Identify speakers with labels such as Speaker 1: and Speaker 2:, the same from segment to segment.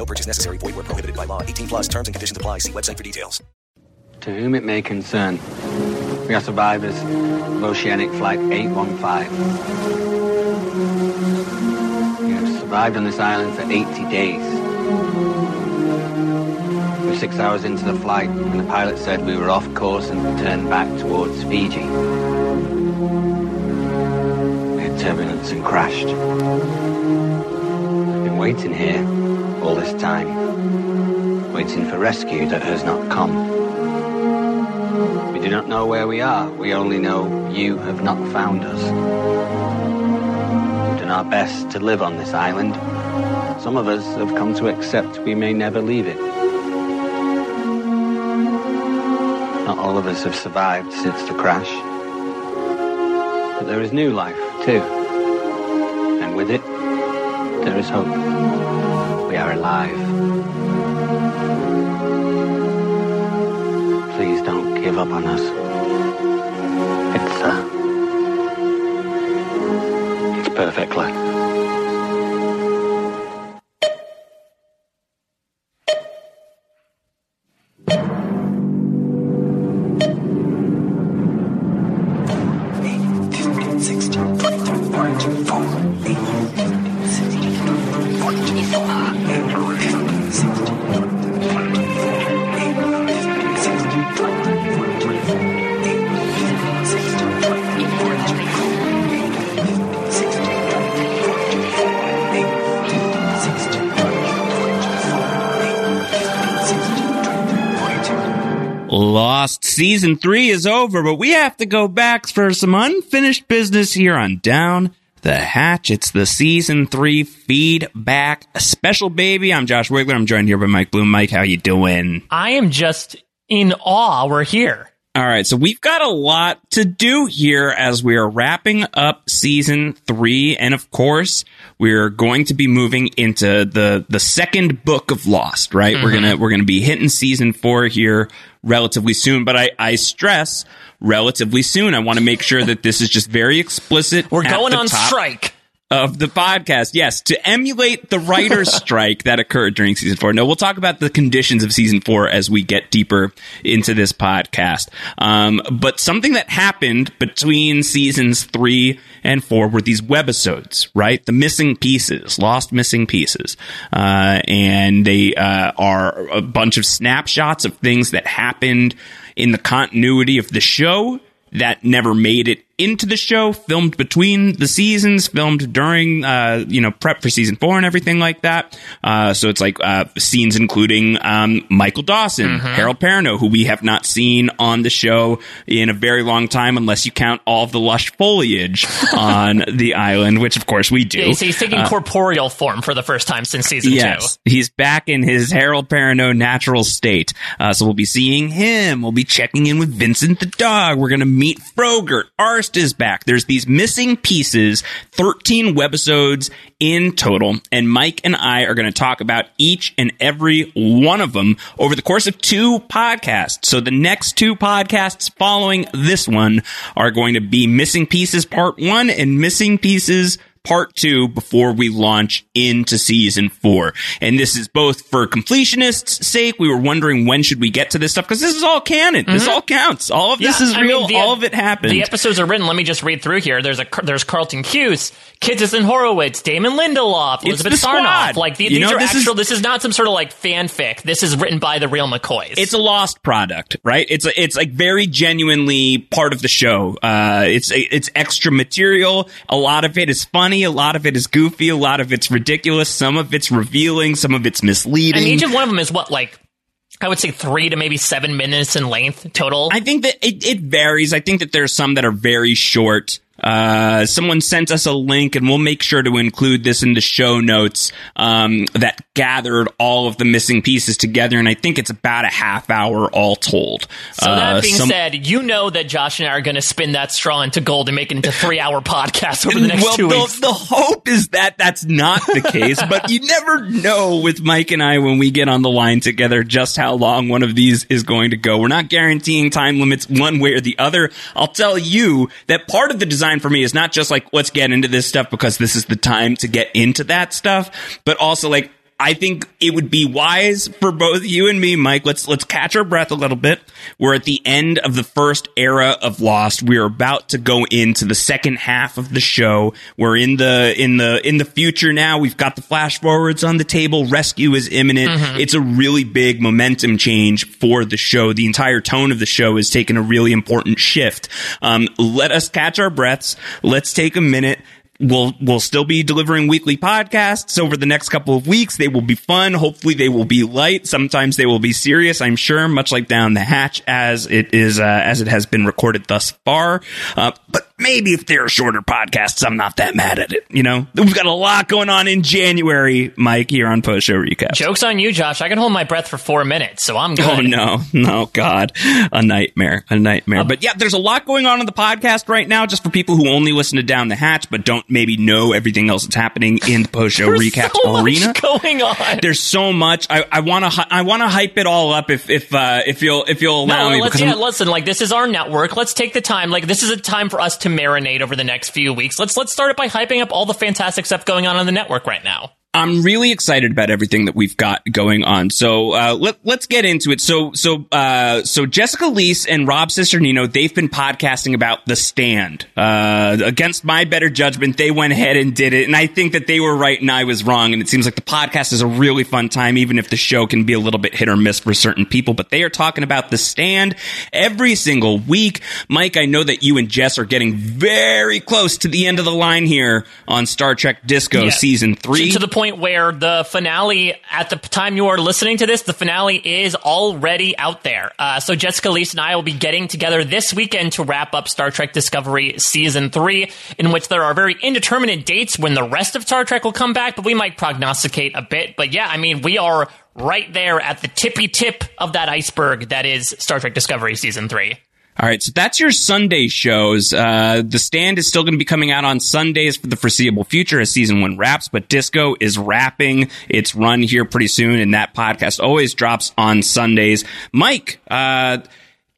Speaker 1: No purchase necessary. Void where prohibited by law. 18 plus terms and conditions apply. See website for details.
Speaker 2: To whom it may concern, we are survivors of Oceanic Flight 815. We have survived on this island for 80 days. We're six hours into the flight when the pilot said we were off course and turned back towards Fiji. We had turbulence and crashed. We've been waiting here all this time, waiting for rescue that has not come. We do not know where we are. We only know you have not found us. We've done our best to live on this island. Some of us have come to accept we may never leave it. Not all of us have survived since the crash. But there is new life, too. And with it, there is hope. We are alive. Please don't give up on us. It's, uh, it's perfect.
Speaker 3: Season three is over, but we have to go back for some unfinished business here on Down the Hatch. It's the season three feedback special, baby. I'm Josh Wigler. I'm joined here by Mike Bloom. Mike, how you doing?
Speaker 4: I am just in awe. We're here.
Speaker 3: All right, so we've got a lot to do here as we are wrapping up season three, and of course, we're going to be moving into the the second book of Lost. Right, we're gonna mm-hmm. we're gonna be hitting season four here relatively soon. But I I stress relatively soon. I want to make sure that this is just very explicit.
Speaker 4: We're going on
Speaker 3: top
Speaker 4: strike.
Speaker 3: Of the podcast. Yes, to emulate the writer's strike that occurred during season four. No, we'll talk about the conditions of season four as we get deeper into this podcast. Um, but something that happened between seasons three and four were these webisodes, right? The missing pieces, lost missing pieces. Uh, and they, uh, are a bunch of snapshots of things that happened in the continuity of the show that never made it into the show, filmed between the seasons, filmed during, uh, you know, prep for season four and everything like that. Uh, so it's like, uh, scenes including, um, Michael Dawson, Harold Perrineau, who we have not seen on the show in a very long time, unless you count all of the lush foliage on the island, which of course we do.
Speaker 4: Yeah, so he's taking corporeal form for the first time since season
Speaker 3: Yes,
Speaker 4: two.
Speaker 3: he's back in his Harold Perrineau natural state. Uh, so we'll be seeing him. We'll be checking in with Vincent the dog. We're going to meet Frogurt. Is back. There's these missing pieces, 13 webisodes in total. And Mike and I are going to talk about each and every one of them over the course of two podcasts. So the next two podcasts following this one are going to be Missing Pieces Part 1 and Missing Pieces part two before we launch into season four. And this is both for completionists' sake. We were wondering when should we get to this stuff because this is all canon. This all counts. All of this
Speaker 4: Mm-hmm. Yeah,
Speaker 3: is
Speaker 4: I mean,
Speaker 3: real.
Speaker 4: the-
Speaker 3: all of it happened.
Speaker 4: The episodes are written. Let me just read through here. There's a there's Carlton Cuse, Kitsis Horowitz, Damon Lindelof, Elizabeth. Sarnoff. Like the, these
Speaker 3: know,
Speaker 4: are
Speaker 3: this is-
Speaker 4: actual. this is not some sort of like fanfic. This is written by the real McCoys.
Speaker 3: it's a lost product, right? It's a, it's like very genuinely part of the show. Uh, it's it's extra material. A lot of it is funny. A lot of it is goofy. A lot of it's ridiculous. Some of it's revealing. Some of it's misleading.
Speaker 4: and each of one of them is what like I would say three to maybe seven minutes in length total.
Speaker 3: I think that it, it varies. I think that there's some that are very short. Uh, someone sent us a link, and we'll make sure to include this in the show notes um, that gathered all of the missing pieces together. And I think it's about a half hour all told.
Speaker 4: So that
Speaker 3: Uh,
Speaker 4: being
Speaker 3: some-
Speaker 4: said, you know that Josh and I are going to spin that straw into gold and make it into three hour podcast over the next
Speaker 3: well,
Speaker 4: two
Speaker 3: the,
Speaker 4: weeks.
Speaker 3: the hope is that that's not the case, but you never know with Mike and I when we get on the line together just how long one of these is going to go. We're not guaranteeing time limits one way or the other. I'll tell you that part of the design for me is not just like, let's get into this stuff because this is the time to get into that stuff, but also like, I think it would be wise for both you and me, Mike. Let's let's catch our breath a little bit. We're at the end of the first era of Lost. We're about to go into the second half of the show. We're in the in the in the future now. We've got the flash forwards on the table. Rescue is imminent. It's a really big momentum change for the show. The entire tone of the show has taken a really important shift. Um, let us catch our breaths. Let's take a minute. We'll we'll still be delivering weekly podcasts over the next couple of weeks. They will be fun. Hopefully, they will be light. Sometimes they will be serious. I'm sure, much like Down the Hatch, as it is uh, as it has been recorded thus far. Uh, but maybe if they're shorter podcasts, I'm not that mad at it. You know, we've got a lot going on in January, Mike, here on Post Show Recap.
Speaker 4: Joke's on you, Josh. I can hold my breath for four minutes, so I'm good.
Speaker 3: Oh no, no, God, a nightmare, a nightmare. but yeah, there's a lot going on in the podcast right now, just for people who only listen to Down the Hatch, but don't maybe know everything else that's happening in the post show recap
Speaker 4: so
Speaker 3: arena.
Speaker 4: much going on.
Speaker 3: There's so much. I, I want to. I want to hype it all up if if uh, if you'll if you'll allow
Speaker 4: No,
Speaker 3: me.
Speaker 4: let's, yeah,
Speaker 3: I'm-
Speaker 4: listen. Like this is our network. Let's take the time. Like this is a time for us to marinate over the next few weeks. Let's let's start it by hyping up all the fantastic stuff going on on the network right now.
Speaker 3: I'm really excited about everything that we've got going on. So uh, let let's get into it. So so uh, so Jessica Liese and Rob Cesternino they've been podcasting about The Stand. Uh, against my better judgment, they went ahead and did it, and I think that they were right and I was wrong. And it seems like the podcast is a really fun time, even if the show can be a little bit hit or miss for certain people. But they are talking about The Stand every single week. Mike, I know that you and Jess are getting very close to the end of the line here on Star Trek Disco
Speaker 4: Yeah.
Speaker 3: season three.
Speaker 4: To, to the point where the finale, at the time you are listening to this, the finale is already out there. Uh, so Jessica Liese and I will be getting together this weekend to wrap up Star Trek Discovery season three, in which there are very indeterminate dates when the rest of Star Trek will come back, but we might prognosticate a bit. But yeah, I mean, we are right there at the tippy tip of that iceberg that is Star Trek Discovery season three.
Speaker 3: All right, so that's your Sunday shows. Uh, the Stand is still going to be coming out on Sundays for the foreseeable future as season one wraps, but Disco is wrapping its run here pretty soon, and that podcast always drops on Sundays. Mike, uh,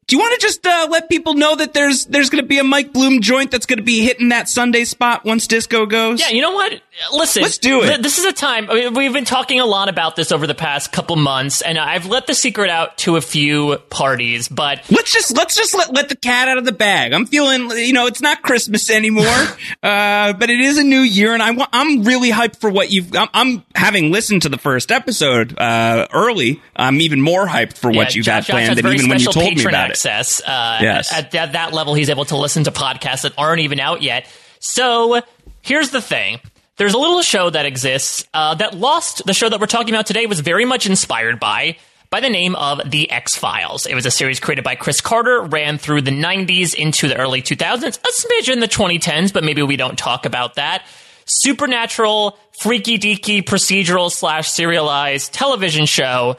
Speaker 3: do you want to just uh, let people know that there's there's going to be a Mike Bloom joint that's going to be hitting that Sunday spot once Disco goes?
Speaker 4: Yeah, you know what? Listen,
Speaker 3: Let's do it.
Speaker 4: th- this is a time I mean, we've been talking a lot about this over the past couple months, and I've let the secret out to a few parties. But
Speaker 3: Let's just let's just let, let the cat out of the bag. I'm feeling you know it's not Christmas anymore, uh, but it is a new year, and I wa- I'm really hyped for what you've. I'm, I'm having listened to the first episode uh, early. I'm even more hyped for what
Speaker 4: yeah,
Speaker 3: you've
Speaker 4: Josh,
Speaker 3: got planned than even when you told me about it.
Speaker 4: Uh,
Speaker 3: Yes.
Speaker 4: At that, that level, he's able to listen to podcasts that aren't even out yet. So here's the thing. There's a little show that exists uh, that Lost, the show that we're talking about today, was very much inspired by by the name of The X Files. It was a series created by Chris Carter, ran through the 90s into the early 2000s, a smidge in the 2010s, but maybe we don't talk about that. Supernatural, freaky deaky, procedural slash serialized television show.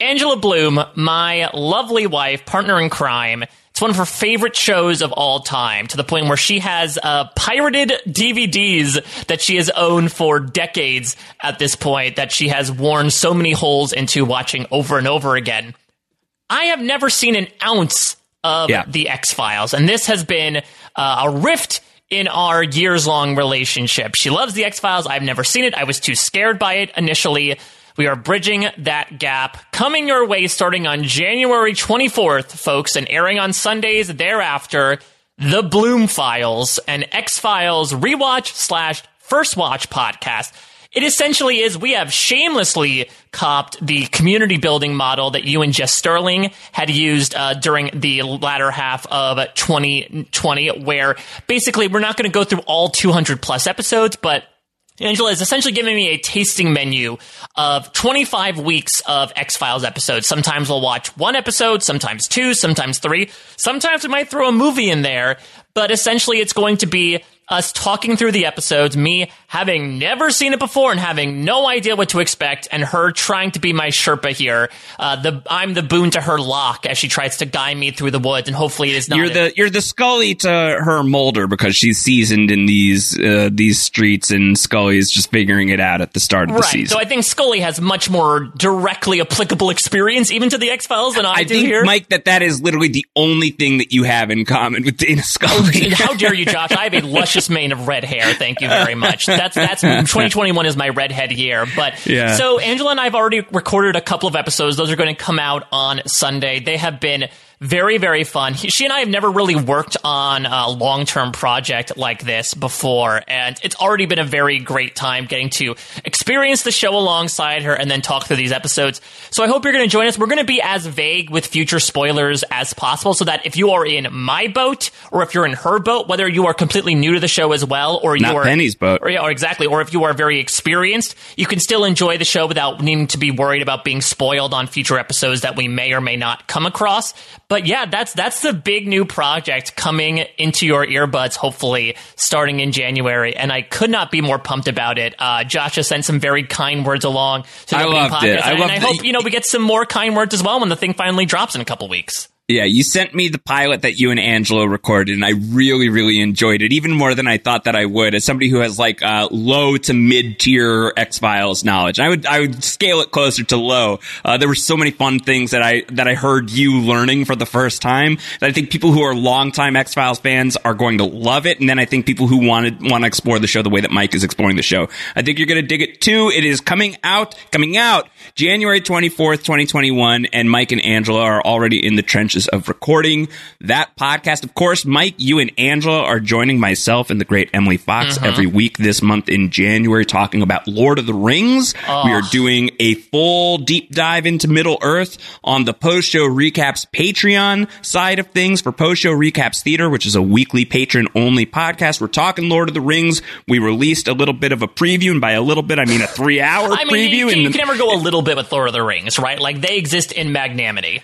Speaker 4: Angela Bloom, my lovely wife, partner in crime. It's one of her favorite shows of all time, to the point where she has uh, pirated DVDs that she has owned for decades at this point, that she has worn so many holes into watching over and over again. I have never seen an ounce of
Speaker 3: Yeah.
Speaker 4: the X Files, and this has been uh, a rift in our years long relationship. She loves the X Files. I've never seen it. I was too scared by it initially. We are bridging that gap, coming your way starting on January 24th, folks, and airing on Sundays thereafter. The Bloom Files, an X Files rewatch slash first watch podcast. It essentially is we have shamelessly copped the community building model that you and Jess Sterling had used uh, during the latter half of 2020, where basically we're not going to go through all 200 plus episodes, but Angela is essentially giving me a tasting menu of 25 weeks of X Files episodes. Sometimes we'll watch one episode, sometimes two, sometimes three. Sometimes we might throw a movie in there, but essentially it's going to be us talking through the episodes, me having never seen it before and having no idea what to expect, and her trying to be my Sherpa here. Uh, the I'm the Boone to her Locke as she tries to guide me through the woods, and hopefully it is not.
Speaker 3: You're the you're the Scully to her Mulder because she's seasoned in these uh, these streets, and Scully is just figuring it out at the start of
Speaker 4: right.
Speaker 3: the season.
Speaker 4: So I think Scully has much more directly applicable experience even to the X Files than I,
Speaker 3: I
Speaker 4: do
Speaker 3: think,
Speaker 4: here.
Speaker 3: Mike, that that is literally the only thing that you have in common with Dana Scully.
Speaker 4: How dare you, Josh? I have a luscious mane of red hair. Thank you very much. That's that's 2021 is my redhead year. But
Speaker 3: Yeah.
Speaker 4: so Angela and I have already recorded a couple of episodes. Those are going to come out on Sunday. They have been very very fun. He, she and I have never really worked on a long term project like this before, and it's already been a very great time getting to experience the show alongside her and then talk through these episodes. So I hope you're going to join us. We're going to be as vague with future spoilers as possible, so that if you are in my boat or if you're in her boat, whether you are completely new to the show as well, or you
Speaker 3: Not
Speaker 4: are
Speaker 3: Penny's boat.
Speaker 4: or, yeah, or exactly, or if you are very experienced, you can still enjoy the show without needing to be worried about being spoiled on future episodes that we may or may not come across. But yeah, that's that's the big new project coming into your earbuds, hopefully starting in January. And I could not be more pumped about it. Uh, Josh has sent some very kind words along to the
Speaker 3: I loved it. I
Speaker 4: and
Speaker 3: loved
Speaker 4: I hope you know we get some more kind words as well when the thing finally drops in a couple weeks.
Speaker 3: Yeah, you sent me the pilot that you and Angela recorded, and I really, really enjoyed it, even more than I thought that I would. As somebody who has like uh, low to mid tier X Files knowledge, I would I would scale it closer to low. Uh, there were so many fun things that I that I heard you learning for the first time that I think people who are longtime X Files fans are going to love it, and then I think people who wanted want to explore the show the way that Mike is exploring the show, I think you're going to dig it too. It is coming out coming out January twenty fourth, twenty twenty one, and Mike and Angela are already in the trenches of recording that podcast. Of course, Mike, you and Angela are joining myself and the great Emily Fox mm-hmm. every week this month in January talking about Lord of the Rings. We are doing a full deep dive into Middle Earth on the post show recaps Patreon side of things for post show recaps theater, which is a weekly patron only podcast. We're talking Lord of the Rings. We released a little bit of a preview, and by a little bit, I mean a three hour
Speaker 4: I mean,
Speaker 3: preview.
Speaker 4: you, you
Speaker 3: the-
Speaker 4: can never go a little bit with Lord of the Rings, right? Like they exist in magnanimity.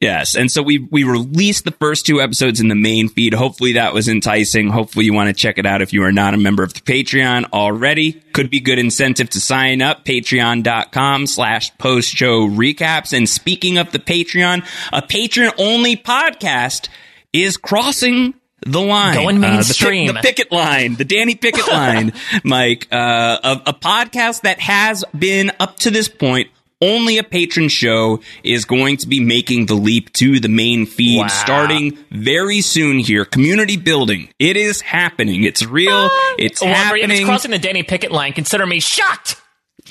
Speaker 3: Yes, and so we we released the first two episodes in the main feed. Hopefully that was enticing. Hopefully you want to check it out if you are not a member of the Patreon already. Could be good incentive to sign up. Patreon.com slash post show recaps. And speaking of the Patreon, a patron only podcast is crossing the line.
Speaker 4: Going
Speaker 3: Uh, the
Speaker 4: mainstream.
Speaker 3: the, picket line, the Danny Pickett line, Mike, uh, a, a podcast that has been up to this point only a patron show is going to be making the leap to the main feed
Speaker 4: Wow.
Speaker 3: starting very soon here. Community building. It is happening. It's real. Ah. It's oh,
Speaker 4: Well, if it's crossing the Danny Pickett line, consider me shocked.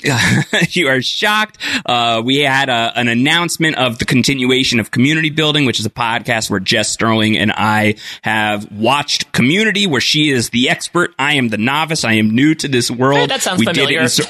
Speaker 3: you are shocked. Uh, we had a, an announcement of the continuation of Community Building, which is a podcast where Jess Sterling and I have watched Community, where she is the expert. I am the novice. I am new to this world.
Speaker 4: That sounds
Speaker 3: we Did
Speaker 4: familiar.
Speaker 3: it in so-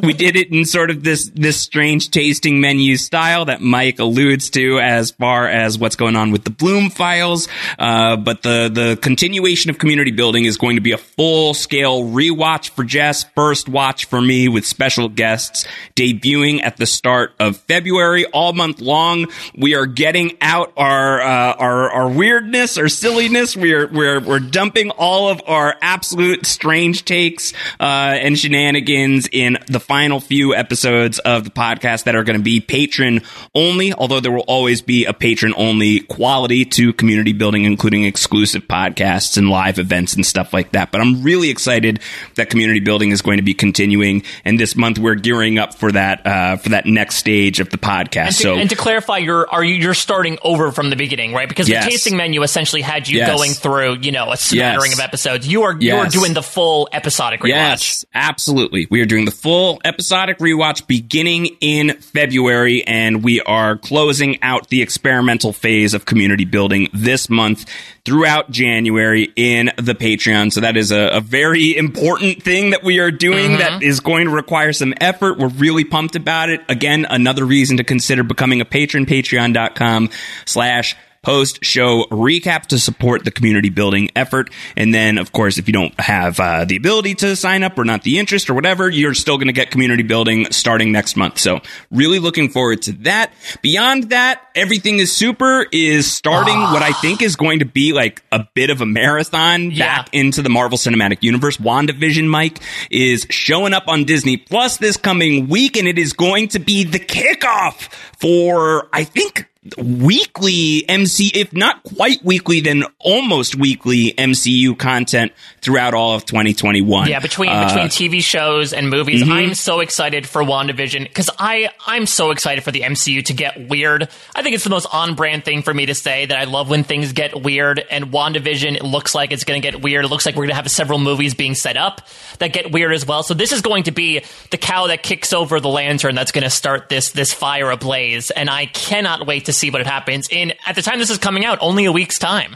Speaker 3: we did it in sort of this this strange tasting menu style that Mike alludes to as far as what's going on with the Bloom files. Uh, but the the continuation of Community Building is going to be a full scale rewatch for Jess, first watch for me with special guests debuting at the start of February, all month long. We are getting out our uh, our our weirdness, our silliness. We're we're we're dumping all of our absolute strange takes uh, and shenanigans in the final few episodes of the podcast that are going to be patron only. Although there will always be a patron only quality to community building, including exclusive podcasts and live events and stuff like that. But I'm really excited that community building is going to be continuing, and this month we're gearing up for that uh, for that next stage of the podcast.
Speaker 4: And to,
Speaker 3: so
Speaker 4: and to clarify, you're are you you're starting over from the beginning, right? Because
Speaker 3: Yes.
Speaker 4: the tasting menu essentially had you
Speaker 3: Yes.
Speaker 4: going through, you know, a smattering
Speaker 3: Yes.
Speaker 4: of episodes. You are you are doing the full episodic rewatch.
Speaker 3: Yes, absolutely. We are doing the full episodic rewatch beginning in February, and we are closing out the experimental phase of community building this month throughout January in the Patreon. So that is a, a very important thing that we are doing that mm-hmm. is going to require some effort. We're really pumped about it. Again, another reason to consider becoming a patron, patreon.com slash post show recap to support the community building effort. And then, of course, if you don't have uh, the ability to sign up or not the interest or whatever, you're still going to get community building starting next month. So really looking forward to that. Beyond that, everything is super is starting what I think is going to be like a bit of a marathon
Speaker 4: Yeah.
Speaker 3: back into the Marvel Cinematic Universe. WandaVision, Mike, is showing up on Disney Plus this coming week, and it is going to be the kickoff for, I think, weekly MC, if not quite weekly, then almost weekly MCU content throughout all of 2021.
Speaker 4: Yeah, between
Speaker 3: Uh,
Speaker 4: between TV shows and movies,
Speaker 3: Mm-hmm.
Speaker 4: I'm so excited for WandaVision because I I'm so excited for the MCU to get weird. I think it's the most on brand thing for me to say that I love when things get weird. And WandaVision, it looks like it's going to get weird. It looks like we're going to have several movies being set up that get weird as well. So this is going to be the cow that kicks over the lantern that's going to start this this fire ablaze. And I cannot wait to see what it happens in at the time this is coming out, only a week's time.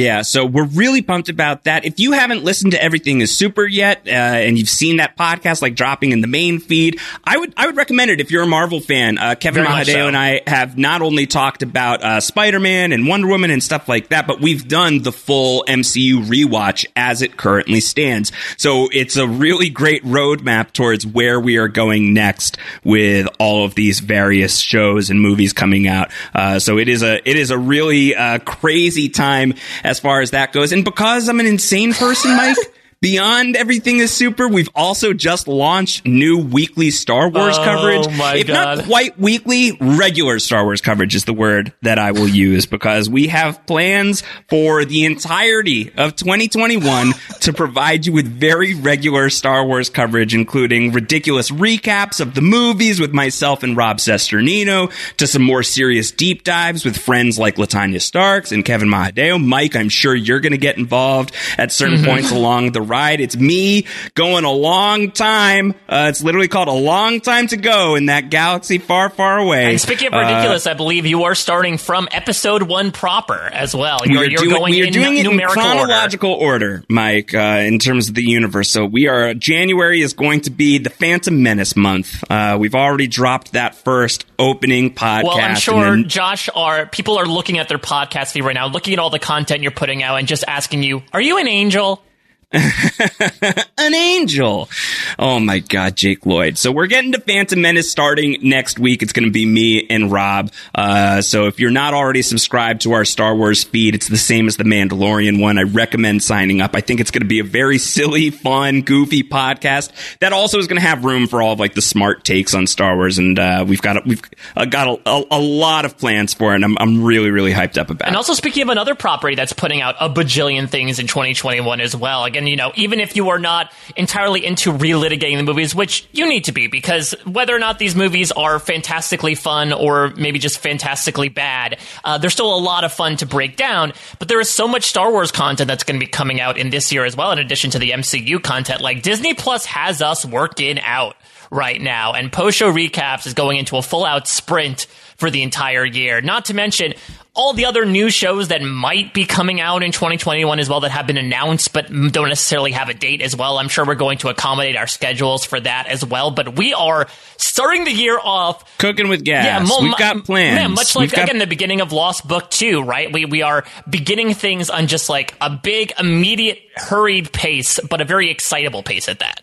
Speaker 3: Yeah, so we're really pumped about that. If you haven't listened to Everything is Super yet, uh, and you've seen that podcast like dropping in the main feed, I would I would recommend it if you're a Marvel fan. Uh, Kevin
Speaker 4: Very
Speaker 3: Mahadeo
Speaker 4: so.
Speaker 3: and I have not only talked about uh, Spider Man and Wonder Woman and stuff like that, but we've done the full MCU rewatch as it currently stands. So it's a really great roadmap towards where we are going next with all of these various shows and movies coming out. Uh, so it is a it is a really uh, crazy time as far as that goes. And because I'm an insane person, Mike. Beyond everything is super. We've also just launched new weekly Star Wars
Speaker 4: Oh,
Speaker 3: coverage. if not quite weekly, regular Star Wars coverage is the word that I will use because we have plans for the entirety of 2021 to provide you with very regular Star Wars coverage, including ridiculous recaps of the movies with myself and Rob Cesternino, to some more serious deep dives with friends like Latanya Starks and Kevin Mahadeo. Mike, I'm sure you're going to get involved at certain mm-hmm. points along the ride. It's me going a long time. Uh, it's literally called a long time to go in that galaxy far, far away.
Speaker 4: And speaking of
Speaker 3: Uh,
Speaker 4: ridiculous, I believe you are starting from episode one proper as well.
Speaker 3: we
Speaker 4: You're,
Speaker 3: are
Speaker 4: you're
Speaker 3: doing,
Speaker 4: going
Speaker 3: we are
Speaker 4: in
Speaker 3: doing it in
Speaker 4: numerical order.
Speaker 3: chronological order, Mike, uh, in terms of the universe. So we are, January is going to be the Phantom Menace month. Uh, we've already dropped that first opening podcast.
Speaker 4: Well, I'm sure
Speaker 3: then-
Speaker 4: Josh are people are looking at their podcast feed right now, looking at all the content you're putting out, and just asking you, "Are you an angel?"
Speaker 3: an angel. Oh my God, Jake Lloyd. So we're getting to Phantom Menace starting next week. It's going to be me and Rob. Uh, so if you're not already subscribed to our Star Wars feed, it's the same as the Mandalorian one. I recommend signing up. I think it's going to be a very silly, fun, goofy podcast that also is going to have room for all of like the smart takes on Star Wars. And uh, we've got a, we've uh, got a, a, a lot of plans for it. And I'm, I'm really, really hyped up about. It.
Speaker 4: And
Speaker 3: it.
Speaker 4: also speaking of another property that's putting out a bajillion things in 2021 as well. Again, you know, even if you are not entirely into relitigating the movies, which you need to be, because whether or not these movies are fantastically fun or maybe just fantastically bad, uh, there's still a lot of fun to break down. But there is so much Star Wars content that's going to be coming out in this year as well, in addition to the MCU content. Like Disney Plus has us working out right now, and post show recaps is going into a full out sprint for the entire year. Not to mention all the other new shows that might be coming out in 2021 as well that have been announced but don't necessarily have a date as well. I'm sure we're going to accommodate our schedules for that as well. But we are starting the year off
Speaker 3: Cooking with gas.
Speaker 4: yeah, mo-
Speaker 3: we've got plans.
Speaker 4: Yeah, much like
Speaker 3: got
Speaker 4: again the beginning of Lost Book Two, right? We we are beginning things on just like a big, immediate, hurried pace, but a very excitable pace at that.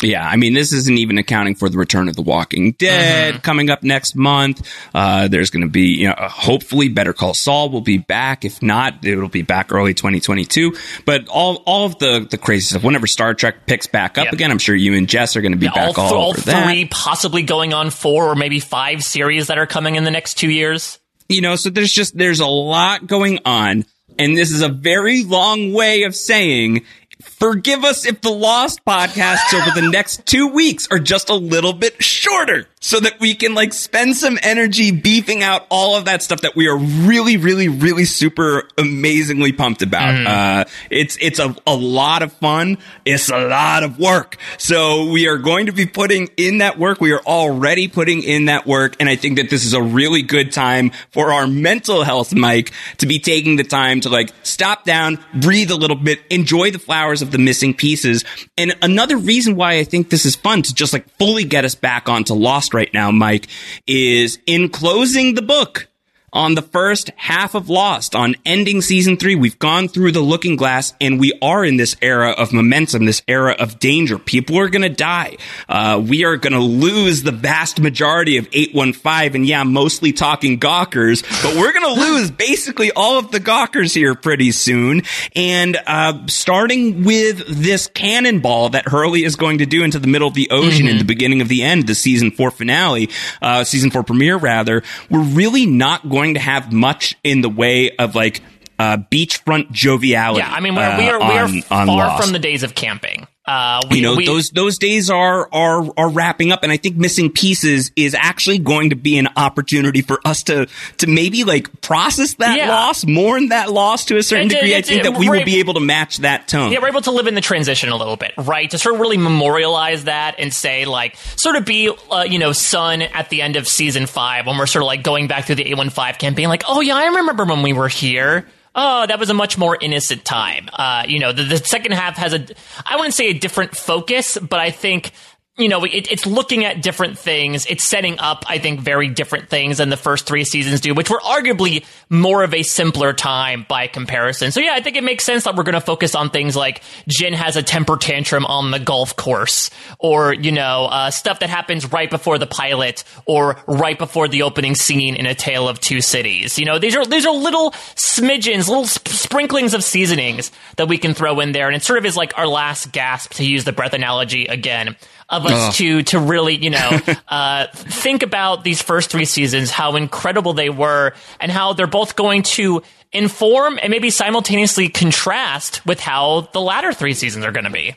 Speaker 3: Yeah, I mean, this isn't even accounting for the return of The Walking Dead
Speaker 4: Mm-hmm.
Speaker 3: coming up next month. Uh, there's going to be, you know, uh, hopefully Better Call Saul will be back. If not, it'll be back early 2022. But all, all of the, the crazy stuff, whenever Star Trek picks back up
Speaker 4: Yep.
Speaker 3: again, I'm sure you and Jess are going to be
Speaker 4: all,
Speaker 3: back all,
Speaker 4: th- all
Speaker 3: over that.
Speaker 4: three possibly going on four or maybe five series that are coming in the next two years.
Speaker 3: you know, so there's just, there's a lot going on. And this is a very long way of saying, forgive us if the Lost podcasts over the next two weeks are just a little bit shorter so that we can like spend some energy beefing out all of that stuff that we are really, really, really super amazingly pumped about. Uh, it's, it's a, a lot of fun. It's a lot of work. So we are going to be putting in that work. We are already putting in that work. And I think that this is a really good time for our mental health, Mike, to be taking the time to like stop down, breathe a little bit, enjoy the flowers of the missing pieces. And another reason why I think this is fun to just like fully get us back onto Lost right now, Mike, is in closing the book. On the first half of Lost, on ending season three. We've gone through the looking glass and we are in this era of momentum, this era of danger. People are going to die. Uh, we are going to lose the vast majority of 815. And yeah, mostly talking gawkers, but we're going to lose basically all of the gawkers here pretty soon. And, uh, starting with this cannonball that Hurley is going to do into the middle of the ocean mm-hmm. in the beginning of the end, the season four finale, uh, season four premiere rather, we're really not going going to have much in the way of like uh, beachfront joviality.
Speaker 4: Yeah, I mean, we're, we are, we are uh, far from the days of camping. Uh,
Speaker 3: we, you know, we, those those days are are are wrapping up, and I think missing pieces is actually going to be an opportunity for us to to maybe like process that yeah. loss, mourn that loss to a certain degree. I think that we will be able to match that tone.
Speaker 4: Yeah, we're able to live in the transition a little bit, right? To sort of really memorialize that and say, like, sort of be, uh, you know, Sun at the end of season five when we're sort of like going back through the A one five campaign, like, oh yeah, I remember when we were here oh, that was a much more innocent time. Uh, you know, the, the second half has a, I wouldn't say a different focus, but I think you know, it, it's looking at different things. It's setting up, I think, very different things than the first three seasons do, which were arguably more of a simpler time by comparison. So yeah, I think it makes sense that we're going to focus on things like Jin has a temper tantrum on the golf course, or you know, uh, stuff that happens right before the pilot, or right before the opening scene in A Tale of Two Cities. You know, these are these are little smidgens, little sp- sprinklings of seasonings that we can throw in there, and it sort of is like our last gasp to use the breath analogy again of us to to really you know uh, think about these first three seasons, how incredible they were, and how they're both going to inform and maybe simultaneously contrast with how the latter three seasons are going to be.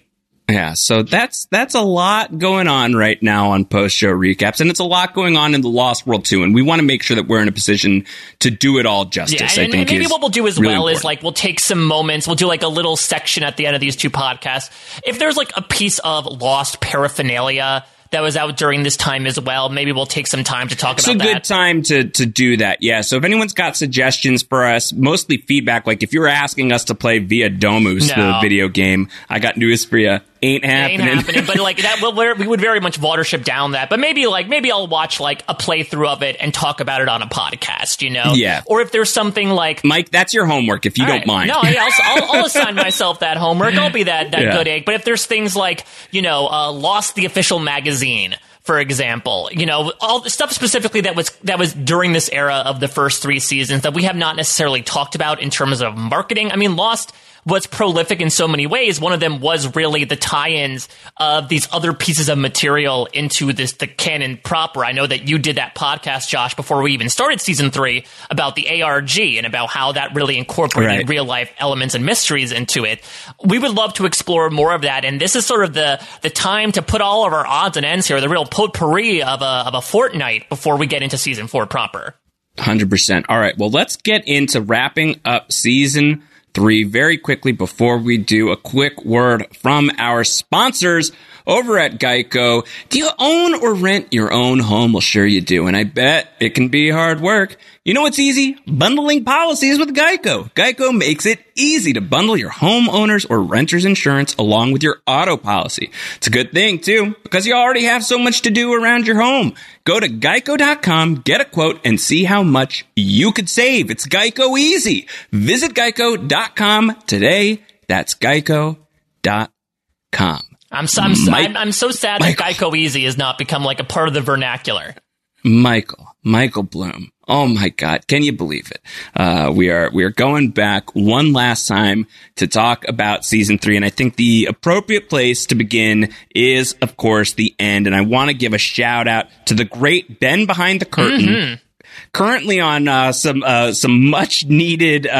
Speaker 3: Yeah, so that's that's a lot going on right now on post show recaps, and it's a lot going on in the Lost World too. And we want to make sure that we're in a position to do it all justice.
Speaker 4: Yeah, and,
Speaker 3: I think
Speaker 4: and maybe what we'll do as
Speaker 3: really
Speaker 4: well
Speaker 3: important.
Speaker 4: is like we'll take some moments, we'll do like a little section at the end of these two podcasts. If there's like a piece of Lost paraphernalia that was out during this time as well. Maybe we'll take some time to talk
Speaker 3: it's
Speaker 4: about
Speaker 3: that. It's a good time to, to do that. Yeah. So if anyone's got suggestions for us, mostly feedback, like if you're asking us to play Via Domus, no. the video game, I got news for you ain't happening.
Speaker 4: Ain't happening. but like that, we would very much watership down that. But maybe like maybe I'll watch like a playthrough of it and talk about it on a podcast. You know?
Speaker 3: Yeah.
Speaker 4: Or if there's something like
Speaker 3: Mike, that's your homework if you don't
Speaker 4: right.
Speaker 3: mind.
Speaker 4: No, yeah, I'll, I'll, I'll, assign myself that homework. I'll be that that yeah. good egg. But if there's things like you know, uh, lost the official magazine for example. You know, all the stuff specifically that was that was during this era of the first three seasons that we have not necessarily talked about in terms of marketing. I mean, Lost was prolific in so many ways. One of them was really the tie-ins of these other pieces of material into this the canon proper. I know that you did that podcast, Josh, before we even started season three about the ARG and about how that really incorporated right. real life elements and mysteries into it. We would love to explore more of that, and this is sort of the the time to put all of our odds and ends here, the real potpourri of a of a fortnight before we get into season four proper.
Speaker 3: 100%. All right. Well, let's get into wrapping up season three very quickly before we do a quick word from our sponsors over at Geico. Do you own or rent your own home? Well, sure you do. And I bet it can be hard work. You know what's easy? Bundling policies with Geico. Geico makes it easy to bundle your homeowners or renters insurance along with your auto policy. It's a good thing too, because you already have so much to do around your home. Go to geico.com, get a quote, and see how much you could save. It's Geico easy. Visit geico.com today. That's geico.com.
Speaker 4: I'm so, I'm, so, I'm, I'm so sad Michael. that Geico Easy has not become like a part of the vernacular.
Speaker 3: Michael, Michael Bloom. Oh my God. Can you believe it? Uh, we are, we are going back one last time to talk about season three. And I think the appropriate place to begin is, of course, the end. And I want to give a shout out to the great Ben behind the curtain. Mm-hmm currently on uh, some uh, some much needed uh,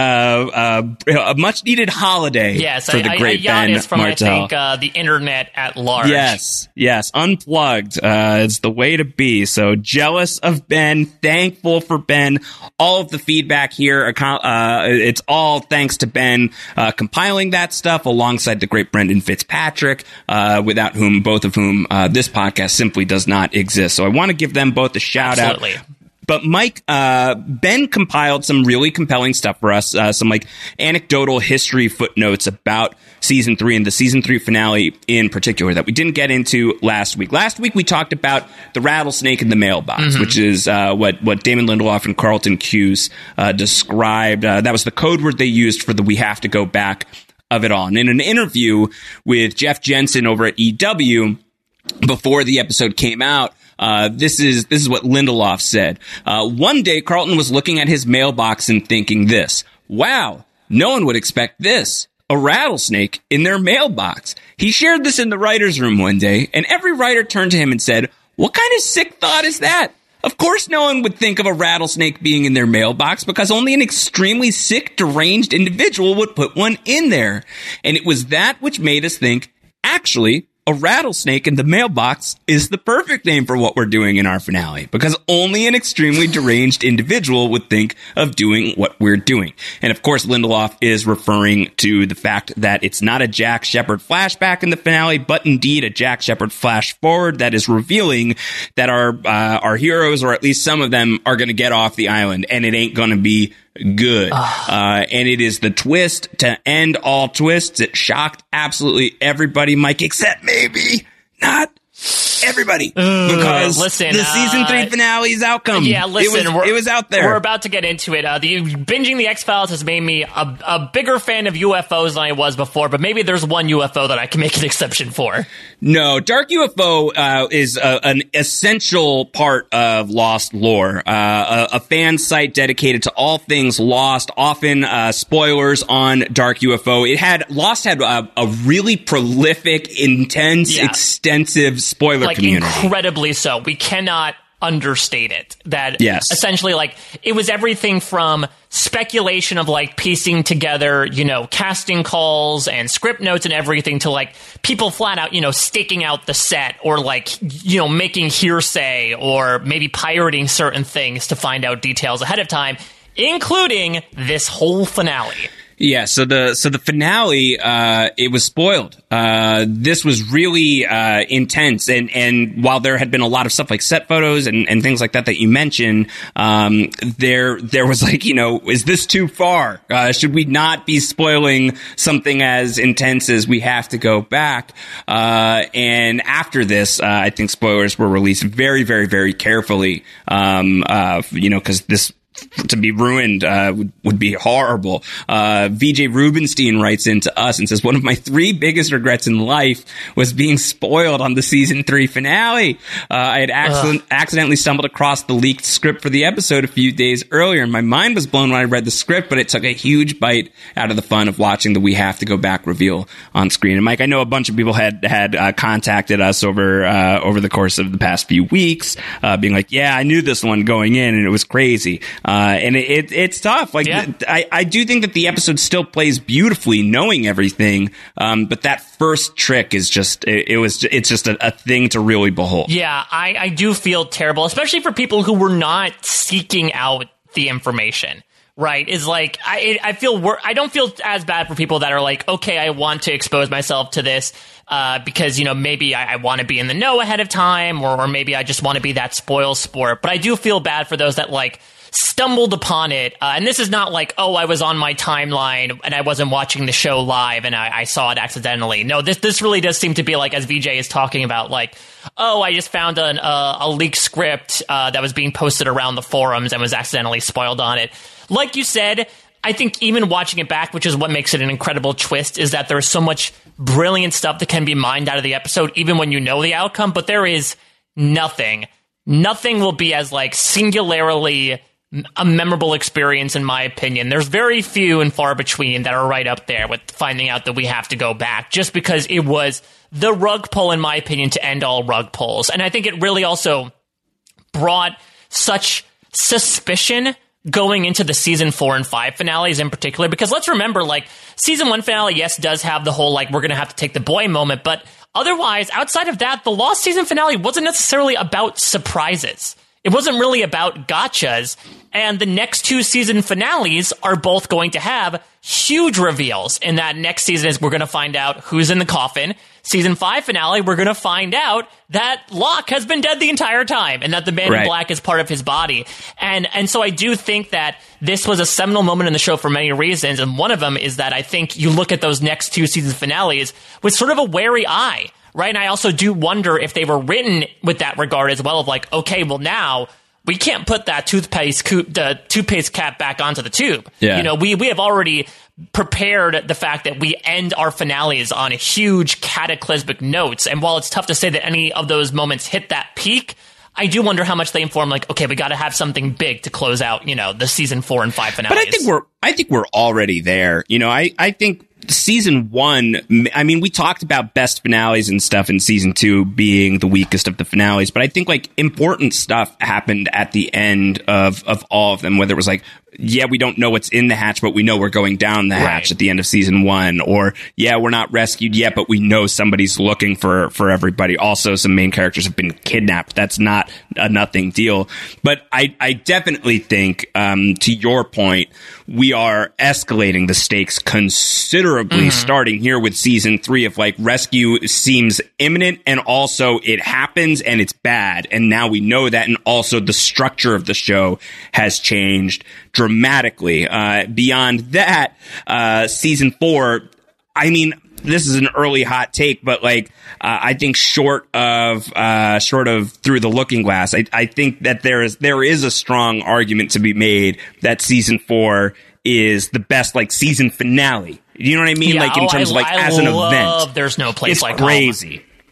Speaker 3: uh, a much needed holiday
Speaker 4: yes,
Speaker 3: for the great Ben
Speaker 4: from
Speaker 3: Martell.
Speaker 4: I think uh, the internet at large.
Speaker 3: Yes, yes, unplugged. it's the way to be. So jealous of Ben, thankful for Ben. All of the feedback here, it's all thanks to Ben compiling that stuff alongside the great Brendan Fitzpatrick, without whom both of whom this podcast simply does not exist. So I want to give them both a shout
Speaker 4: Absolutely.
Speaker 3: out But Mike, uh, Ben compiled some really compelling stuff for us, uh, some like anecdotal history footnotes about season three and the season three finale in particular that we didn't get into last week. Last week we talked about the rattlesnake in the mailbox, mm-hmm. which is uh, what what Damon Lindelof and Carlton Cuse uh, described. Uh, that was the code word they used for the "we have to go back" of it all. And in an interview with Jeff Jensen over at EW before the episode came out. Uh, this is this is what Lindelof said. Uh, one day, Carlton was looking at his mailbox and thinking this: "Wow, no one would expect this." A rattlesnake in their mailbox. He shared this in the writer's room one day, and every writer turned to him and said, What kind of sick thought is that? Of course, no one would think of a rattlesnake being in their mailbox because only an extremely sick, deranged individual would put one in there. And it was that which made us think, actually, a rattlesnake in the mailbox is the perfect name for what we're doing in our finale because only an extremely deranged individual would think of doing what we're doing. And of course, Lindelof is referring to the fact that it's not a Jack Shephard flashback in the finale, but indeed a Jack Shephard flash forward that is revealing that our uh, our heroes, or at least some of them, are going to get off the island, and it ain't going to be good. Uh, and it is the twist to end all twists. It shocked absolutely everybody, Mike, except maybe not everybody because
Speaker 4: listen,
Speaker 3: the season three uh, finale's outcome.
Speaker 4: Yeah, listen,
Speaker 3: it was, it was, out there.
Speaker 4: We're about to get into it. Uh, the binging the X Files has made me a, a, bigger fan of UFOs than I was before, but maybe there's one UFO that I can make an exception for.
Speaker 3: No, Dark UFO uh, is a, an essential part of Lost lore. Uh, a, a, fan site dedicated to all things Lost. Often uh, spoilers on Dark UFO. It had Lost had a, a really prolific, intense, yeah. extensive spoiler
Speaker 4: like
Speaker 3: community.
Speaker 4: incredibly so. We cannot understate it. That
Speaker 3: yes.
Speaker 4: essentially like it was everything from speculation of like piecing together, you know, casting calls and script notes and everything to like people flat out, you know, staking out the set or like, you know, making hearsay or maybe pirating certain things to find out details ahead of time, including this whole finale.
Speaker 3: Yeah, so the so the finale uh, it was spoiled. Uh, this was really uh, intense, and and while there had been a lot of stuff like set photos and, and things like that that you mentioned, um, there there was like you know is this too far? Uh, should we not be spoiling something as intense as we have to go back? Uh, and after this, uh, I think spoilers were released very very very carefully. Um, uh you know because this to be ruined uh, would, would, be horrible. Uh, VJ Rubenstein writes into us and says, One of my three biggest regrets in life was being spoiled on the season three finale. Uh, I had accident- accidentally stumbled across the leaked script for the episode a few days earlier, and my mind was blown when I read the script, but it took a huge bite out of the fun of watching the We Have to Go Back reveal on screen. And Mike, I know a bunch of people had had uh, contacted us over uh, over the course of the past few weeks, uh, being like, Yeah, I knew this one going in, and it was crazy. Uh, and it, it, it's tough. Like yeah. I, I do think that the episode still plays beautifully, knowing everything. Um, but that first trick is just it, it was it's just a, a, thing to really behold.
Speaker 4: Yeah, I, I do feel terrible, especially for people who were not seeking out the information right is like i i feel wor- i don't feel as bad for people that are like okay i want to expose myself to this uh, because you know maybe I, I want to be in the know ahead of time, or, or maybe I just want to be that spoil sport. But I do feel bad for those that like stumbled upon it. Uh, and this is not like, oh, I was on my timeline and I wasn't watching the show live and I, I saw it accidentally. No, this this really does seem to be like, as VJ is talking about, like, oh, I just found an, uh, a leaked script uh, that was being posted around the forums and was accidentally spoiled on it. Like you said, I think even watching it back, which is what makes it an incredible twist, is that there's so much brilliant stuff that can be mined out of the episode, even when you know the outcome. But there is nothing, nothing will be as like singularly a memorable experience in my opinion. There's very few and far between that are right up there with finding out that we have to go back just because it was the rug pull in my opinion to end all rug pulls. And I think it really also brought such suspicion going into the season four and five finales in particular because let's remember like season one finale yes does have the whole like we're gonna have to take the boy moment but otherwise outside of that the lost season finale wasn't necessarily about surprises It wasn't really about gotchas. And the next two season finales are both going to have huge reveals. And that next season is we're going to find out who's in the coffin. Season five finale, we're going to find out that Locke has been dead the entire time and that the man
Speaker 3: Right.
Speaker 4: in black is part of his body. And, and so I do think that this was a seminal moment in the show for many reasons. And one of them is that I think you look at those next two season finales with sort of a wary eye right? And I also do wonder if they were written with that regard as well of like, okay, well now we can't put that toothpaste co- the toothpaste cap back onto the tube.
Speaker 3: Yeah.
Speaker 4: You know, we we have already prepared the fact that we end our finales on huge cataclysmic notes. And while it's tough to say that any of those moments hit that peak, I do wonder how much they inform like, okay, we got to have something big to close out, you know, the season 4 and 5 finales.
Speaker 3: But I think we're I think we're already there. You know, I I think season one. I mean, we talked about best finales and stuff in season two being the weakest of the finales, but I think like important stuff happened at the end of of all of them. Whether it was like, yeah, we don't know what's in the hatch, but we know we're going down the hatch
Speaker 4: Right.
Speaker 3: at the end of season one, or yeah, we're not rescued yet, but we know somebody's looking for for everybody. Also, some main characters have been kidnapped. That's not a nothing deal. But I I definitely think, um, to your point, we are escalating the stakes considerably starting here with season three of like rescue seems imminent and also it happens and it's bad. And now we know that. And also the structure of the show has changed dramatically. Uh, beyond that, uh, season four, I mean, this is an early hot take, but like uh, I think short of uh, short of through the looking glass, I, I think that there is there is a strong argument to be made that season four is the best like season finale. You know what I mean?
Speaker 4: Yeah,
Speaker 3: like in
Speaker 4: oh,
Speaker 3: terms
Speaker 4: I-
Speaker 3: of like
Speaker 4: I
Speaker 3: as an
Speaker 4: love
Speaker 3: event,
Speaker 4: There's no place
Speaker 3: it's
Speaker 4: like home.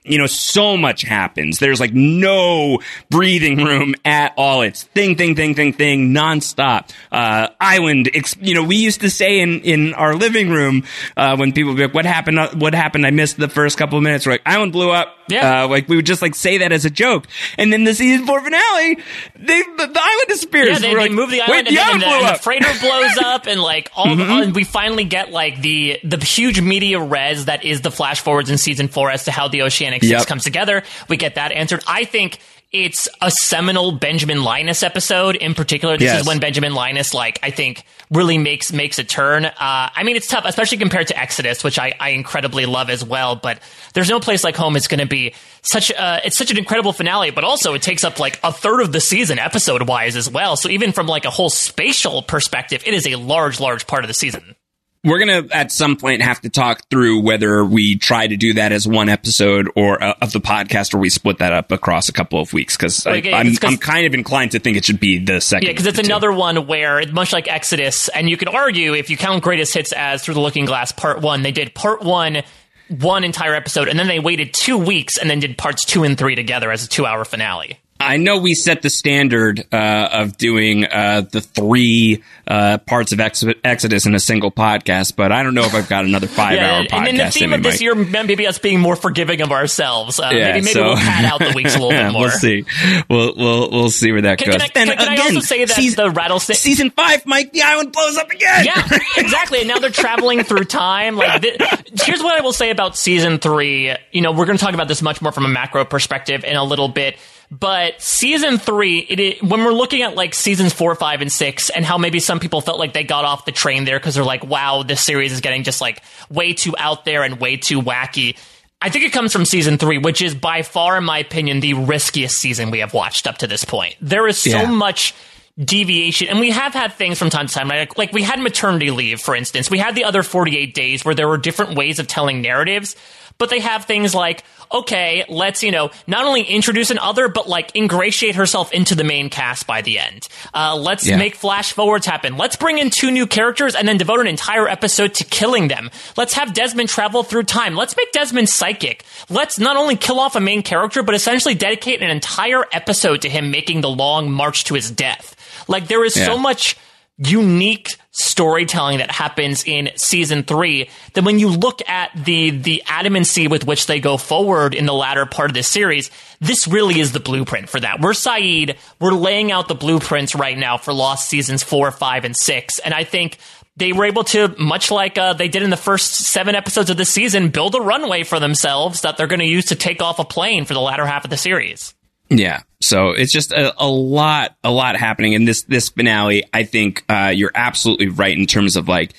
Speaker 3: You know, so much happens. There's like no breathing room at all. It's thing, thing, thing, thing, thing, nonstop. Uh, island, you know, we used to say in, in our living room, uh, when people be like, what happened? What happened? I missed the first couple of minutes. We're like, island blew up.
Speaker 4: Yeah.
Speaker 3: Uh, like we would just like say that as a joke. And then the season four finale, they, the, the island disappears.
Speaker 4: Yeah, they,
Speaker 3: We're
Speaker 4: they
Speaker 3: like,
Speaker 4: move the island,
Speaker 3: the
Speaker 4: and, then
Speaker 3: island
Speaker 4: the, and the freighter blows up, and like all,
Speaker 3: Mm-hmm.
Speaker 4: all- and we finally get like the the huge media res that is the flash forwards in season four as to how the Oceanic Six
Speaker 3: Yep.
Speaker 4: comes together. We get that answered. I think. It's a seminal Benjamin Linus episode in particular. This
Speaker 3: Yes.
Speaker 4: is when Benjamin Linus, like, I think really makes, makes a turn. Uh, I mean, it's tough, especially compared to Exodus, which I, I incredibly love as well, but there's no place like home. It's going to be such, uh, it's such an incredible finale, but also it takes up like a third of the season episode wise as well. So even from like a whole spatial perspective, it is a large, large part of the season.
Speaker 3: We're gonna at some point have to talk through whether we try to do that as one episode or uh, of the podcast, or we split that up across a couple of weeks. Because
Speaker 4: Like,
Speaker 3: I'm I'm kind of inclined to think it should be the second.
Speaker 4: Yeah, because it's
Speaker 3: two.
Speaker 4: another one where, much like Exodus, and you could argue if you count Greatest Hits as Through the Looking Glass Part One, they did Part One, one entire episode, and then they waited two weeks and then did parts two and three together as a two-hour finale.
Speaker 3: I know we set the standard uh, of doing uh, the three uh, parts of Ex- Exodus in a single podcast, but I don't know if I've got another five yeah, hour
Speaker 4: and,
Speaker 3: podcast.
Speaker 4: and the theme of this year, maybe us being more forgiving of ourselves. Uh,
Speaker 3: Yeah,
Speaker 4: maybe maybe
Speaker 3: so-
Speaker 4: we'll pad out the weeks a little bit more.
Speaker 3: we'll see. We'll we'll we'll see where that
Speaker 4: Can,
Speaker 3: goes.
Speaker 4: can I, can,
Speaker 3: And
Speaker 4: can I
Speaker 3: again,
Speaker 4: also say that
Speaker 3: season,
Speaker 4: the rattlesnake?
Speaker 3: season five, Mike, the island blows up again.
Speaker 4: yeah, exactly. And now they're traveling through time. Like, thi- here's what I will say about season three. You know, we're going to talk about this much more from a macro perspective in a little bit. But season three, it, i- when we're looking at like seasons four, five, and six, and how maybe some people felt like they got off the train there because they're like, "Wow, this series is getting just like way too out there and way too wacky." I think it comes from season three, which is by far, in my opinion, the riskiest season we have watched up to this point. There is so
Speaker 3: Yeah.
Speaker 4: much deviation and we have had things from time to time like, like we had maternity leave for instance we had the other 48 days where there were different ways of telling narratives but they have things like okay let's you know not only introduce an other but like ingratiate herself into the main cast by the end. Uh, let's
Speaker 3: Yeah.
Speaker 4: make flash forwards happen. Let's bring in two new characters and then devote an entire episode to killing them. Let's have desmond travel through time. Let's make desmond psychic. Let's not only kill off a main character but essentially dedicate an entire episode to him making the long march to his death. Like there is so much unique storytelling that happens in season three that when you look at the the adamancy with which they go forward in the latter part of this series, this really is the blueprint for that. We're Saeed, we're laying out the blueprints right now for Lost seasons four, five, and six, and I think. They were able to, much like uh, they did in the first seven episodes of the season, build a runway for themselves that they're going to use to take off a plane for the latter half of the series.
Speaker 3: Yeah. So it's just a, a lot, a lot happening in this this finale. I think uh, you're absolutely right in terms of like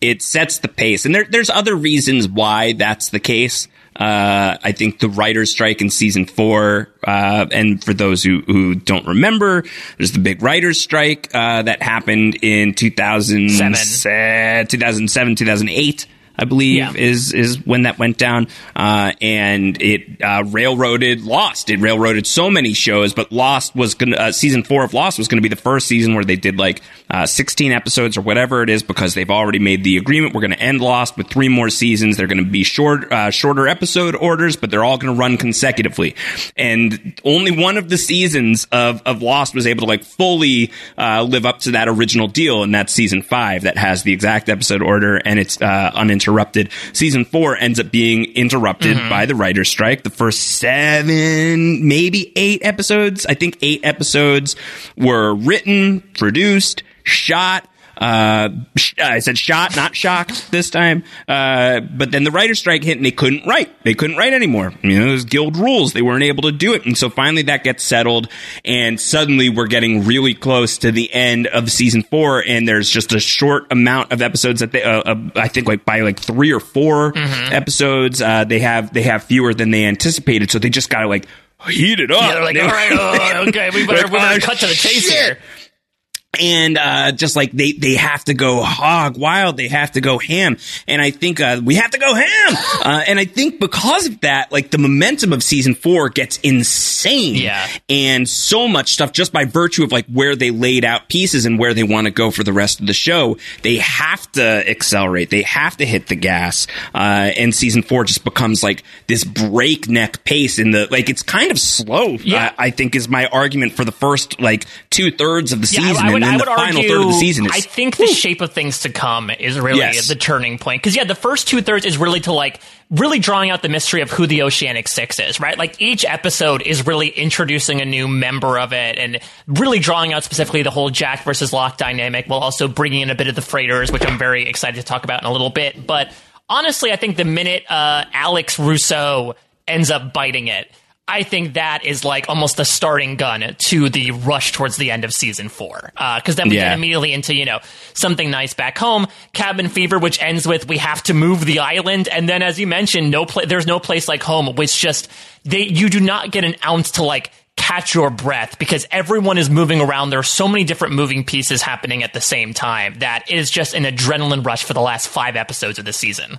Speaker 3: it sets the pace, and there, there's other reasons why that's the case. Uh, I think the writer's strike in season four, uh, and for those who, who don't remember, there's the big writer's strike uh, that happened in 2007, 2007 2008. I believe
Speaker 4: Yeah.
Speaker 3: is is when that went down, uh, and it uh, railroaded Lost. It railroaded so many shows, but Lost was going to uh, season four of Lost was going to be the first season where they did like uh, 16 episodes or whatever it is because they've already made the agreement. We're going to end Lost with three more seasons. They're going to be short, uh, shorter episode orders, but they're all going to run consecutively. And only one of the seasons of of Lost was able to like fully uh, live up to that original deal, and that's season five that has the exact episode order and it's uh, uninterrupted. Season four ends up being interrupted mm-hmm. by the writer's strike. The first seven, maybe eight episodes, I think eight episodes were written, produced, shot. Uh, sh- I said shot, not shocked this time. Uh, but then the writer's strike hit and they couldn't write. They couldn't write anymore. You know, was guild rules. They weren't able to do it. And so finally that gets settled and suddenly we're getting really close to the end of season four and there's just a short amount of episodes that they, uh, uh, I think like by like three or 4 episodes, uh, they have, they have fewer than they anticipated. So they just gotta like heat it up.
Speaker 4: Yeah, they're like, all right, oh, okay, we better, we better
Speaker 3: Like,
Speaker 4: cut to the chase
Speaker 3: shit.
Speaker 4: here.
Speaker 3: And uh, just like they they have to go hog wild, they have to go ham, and I think uh, we have to go ham, uh, and I think because of that, like the momentum of season four gets insane,
Speaker 4: Yeah.
Speaker 3: and so much stuff just by virtue of like where they laid out pieces and where they want to go for the rest of the show, they have to accelerate, they have to hit the gas, uh, and season four just becomes like this breakneck pace in the like it's kind of slow.
Speaker 4: Yeah.
Speaker 3: I think is my argument for the first like two thirds of the
Speaker 4: Yeah,
Speaker 3: season,
Speaker 4: I, I
Speaker 3: and then
Speaker 4: I
Speaker 3: the
Speaker 4: would
Speaker 3: final
Speaker 4: argue.
Speaker 3: third of the season is
Speaker 4: I think the shape of things to come is really
Speaker 3: Yes.
Speaker 4: the turning point. Because yeah, the first two thirds is really to like really drawing out the mystery of who the Oceanic Six is, right? Like each episode is really introducing a new member of it and really drawing out specifically the whole Jack versus Locke dynamic, while also bringing in a bit of the freighters, which I'm very excited to talk about in a little bit. But honestly, I think the minute uh, Alex Rousseau ends up biting it. I think that is like almost the starting gun to the rush towards the end of season four. Uh, because then we
Speaker 3: Yeah.
Speaker 4: get immediately into, you know, something nice back home, cabin fever, which ends with we have to move the island. And then, as you mentioned, no pla- there's no place like home, which just, they, you do not get an ounce to like catch your breath because everyone is moving around. There are so many different moving pieces happening at the same time that is just an adrenaline rush for the last five episodes of the season.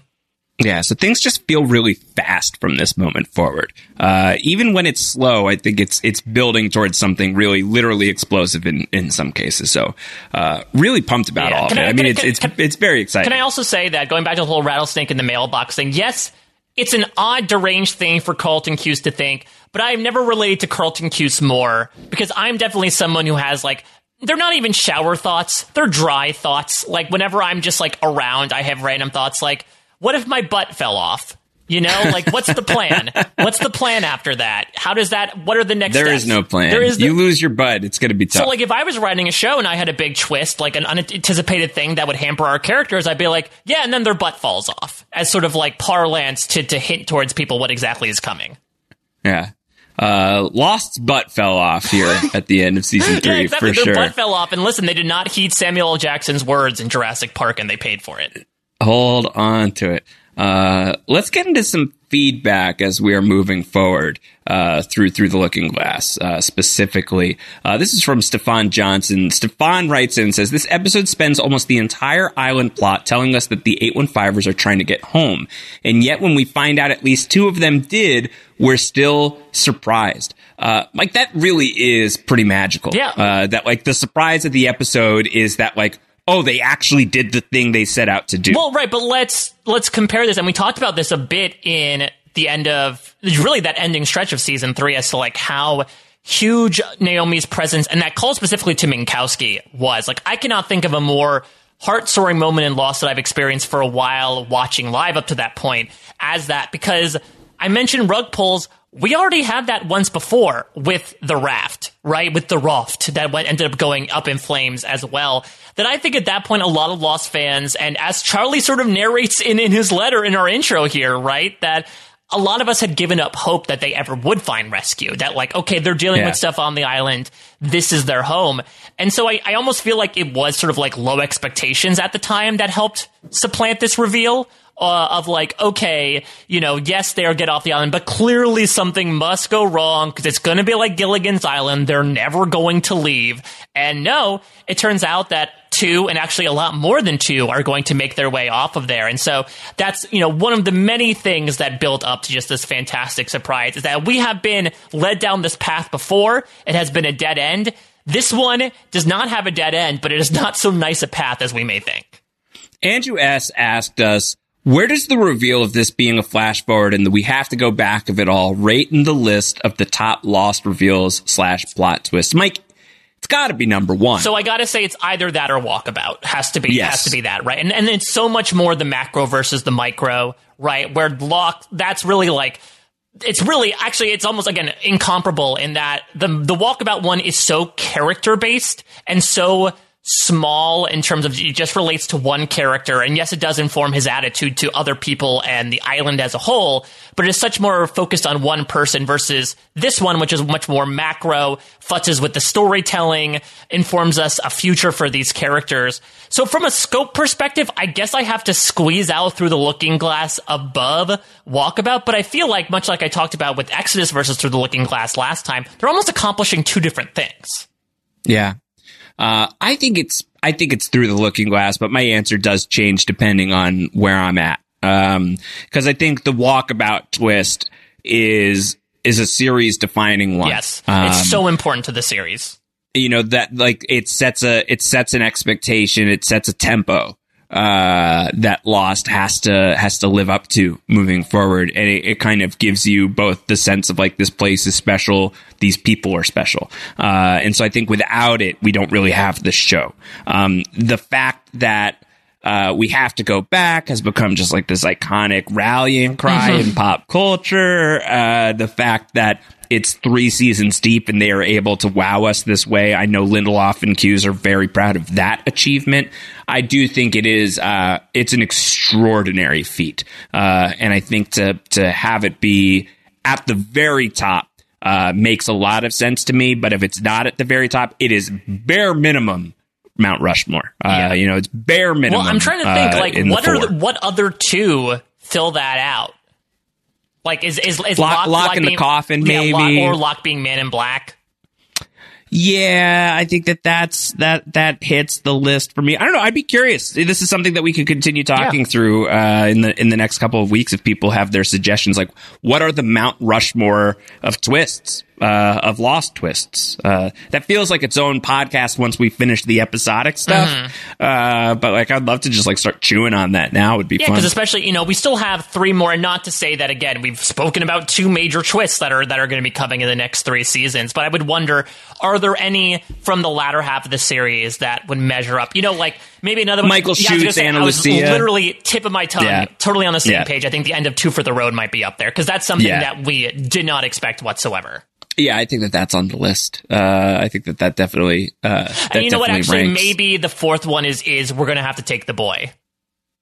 Speaker 3: Yeah, so things just feel really fast from this moment forward. Uh, even when it's slow, I think it's it's building towards something really, literally explosive in, in some cases. So, uh, really pumped about
Speaker 4: Yeah.
Speaker 3: all of
Speaker 4: Can
Speaker 3: it.
Speaker 4: I-
Speaker 3: I, mean,
Speaker 4: I-
Speaker 3: it's it's
Speaker 4: can-
Speaker 3: it's very exciting.
Speaker 4: Can I also say that going back to the whole rattlesnake in the mailbox thing? Yes, it's an odd, deranged thing for Carlton Cuse to think, but I've never related to Carlton Cuse more because I'm definitely someone who has like. They're not even shower thoughts. They're dry thoughts. Like whenever I'm just like around, I have random thoughts like, what if my butt fell off? You know, like what's the plan? what's the plan after that? How does that? What are the next?
Speaker 3: There
Speaker 4: steps?
Speaker 3: is no plan.
Speaker 4: There is.
Speaker 3: you lose your butt, it's going to be tough.
Speaker 4: so, like, if I was writing a show and I had a big twist, like an unanticipated thing that would hamper our characters, I'd be like, yeah, and then their butt falls off as sort of like parlance to, to hint towards people what exactly is coming.
Speaker 3: yeah. Uh, Lost's butt fell off here at the end of season three
Speaker 4: yeah, exactly.
Speaker 3: for
Speaker 4: Their
Speaker 3: sure.
Speaker 4: butt fell off. And listen, they did not heed Samuel L. Jackson's words in Jurassic Park and they paid for it.
Speaker 3: Hold on to it. Uh, let's get into some feedback as we are moving forward uh, through through the Looking Glass. Uh, specifically, uh, this is from Stefan Johnson. Stefan writes in and says this episode spends almost the entire island plot telling us that the 815ers are trying to get home, and yet when we find out at least two of them did, we're still surprised. Uh, like that really is pretty magical.
Speaker 4: Yeah.
Speaker 3: Uh, that like the surprise of the episode is that like. Oh, they actually did the thing they set out to do.
Speaker 4: Well, right, but let's let's compare this, and we talked about this a bit in the end of really that ending stretch of season three as to like how huge Naomi's presence and that call specifically to Minkowski was. Like, I cannot think of a more heart soaring moment in Lost that I've experienced for a while watching live up to that point as that because I mentioned rug pulls. We already had that once before with the raft, right? With the raft that went ended up going up in flames as well. That I think at that point a lot of Lost fans, and as Charlie sort of narrates in, in his letter in our intro here, right? That a lot of us had given up hope that they ever would find rescue. That like, okay, they're dealing
Speaker 3: Yeah.
Speaker 4: with stuff on the island. This is their home. And so I, I almost feel like it was sort of like low expectations at the time that helped supplant this reveal. Uh, of like, okay, you know, yes, they'll get off the island, but clearly something must go wrong because it's going to be like Gilligan's Island. They're never going to leave. And no, it turns out that two and actually a lot more than two are going to make their way off of there. And so that's, you know, one of the many things that built up to just this fantastic surprise is that we have been led down this path before. It has been a dead end. This one does not have a dead end, but it is not so nice a path as we may think.
Speaker 3: Andrew S. asked us, where does the reveal of this being a flash forward and that we have to go back of it all rate in the list of the top lost reveals slash plot twists? Mike, it's got to be number one.
Speaker 4: So I gotta say, it's either that or walkabout. Has to be,
Speaker 3: Yes.
Speaker 4: has to be that, right? And and it's so much more the macro versus the micro, right? Where Locke, that's really like, it's really actually, it's almost again incomparable in that the the walkabout one is so character based and so small in terms of it just relates to one character. And yes it does inform his attitude to other people and the island as a whole but it's such more focused on one person versus this one which is much more macro futzes with the storytelling informs us a future for these characters. So from a scope perspective i guess i have to squeeze out through the looking glass above walkabout but i feel like much like i talked about with exodus versus through the looking glass last time they're almost accomplishing two different things.
Speaker 3: Yeah. Uh, I think it's, I think it's through the looking glass, but my answer does change depending on where I'm at. Um, cause I think the walkabout twist is, is a series defining one.
Speaker 4: yes
Speaker 3: Um,
Speaker 4: it's so important to the series
Speaker 3: you know, that like it sets a, it sets an expectation. It sets a tempo. Uh, that Lost has to, has to live up to moving forward. And it, it kind of gives you both the sense of like, this place is special. These people are special. Uh, and so I think without it, we don't really have this show. Um, the fact that, uh, we have to go back has become just like this iconic rallying cry in pop culture. Uh, the fact that it's three seasons deep and they are able to wow us this way. I know Lindelof and Cuse are very proud of that achievement. I do think it is, uh, it's an extraordinary feat. Uh, and I think to, to have it be at the very top, uh, makes a lot of sense to me. But if it's not at the very top, it is bare minimum Mount Rushmore. Uh,
Speaker 4: Yeah.
Speaker 3: you know, it's bare minimum.
Speaker 4: Well, I'm trying to think
Speaker 3: uh,
Speaker 4: like what are the, what other two fill that out? Like is is, is
Speaker 3: Locke-
Speaker 4: Locke,
Speaker 3: Locke in the
Speaker 4: being,
Speaker 3: Coffin,
Speaker 4: yeah, Locke-
Speaker 3: maybe.
Speaker 4: or Locke being Man in Black?
Speaker 3: Yeah, I think that that's that that hits the list for me. I don't know. I'd be curious. This is something that we could continue talking
Speaker 4: Yeah.
Speaker 3: through uh, in the in the next couple of weeks if people have their suggestions. Like, what are the Mount Rushmore of twists, uh, of lost twists? Uh, that feels like its own podcast once we finish the episodic stuff.
Speaker 4: Mm-hmm.
Speaker 3: Uh, but like, I'd love to just like start chewing on that now. Would be
Speaker 4: Yeah,
Speaker 3: fun.
Speaker 4: because especially you know we still have three more, and not to say that again we've spoken about two major twists that are that are going to be coming in the next three seasons. But I would wonder, are there any from the latter half of the series that would measure up? You know, like maybe another one.
Speaker 3: Michael
Speaker 4: gonna
Speaker 3: Schutz,
Speaker 4: say, I was
Speaker 3: Lucia.
Speaker 4: literally tip of my tongue,
Speaker 3: Yeah.
Speaker 4: totally on the same
Speaker 3: Yeah.
Speaker 4: page. I think the end of Two for the Road might be up there because that's something
Speaker 3: Yeah.
Speaker 4: that we did not expect whatsoever.
Speaker 3: yeah, I think that that's on the list. Uh, I think that that definitely. Uh, that
Speaker 4: And you know what? Actually,
Speaker 3: ranks.
Speaker 4: maybe the fourth one is is we're going to have to take the boy.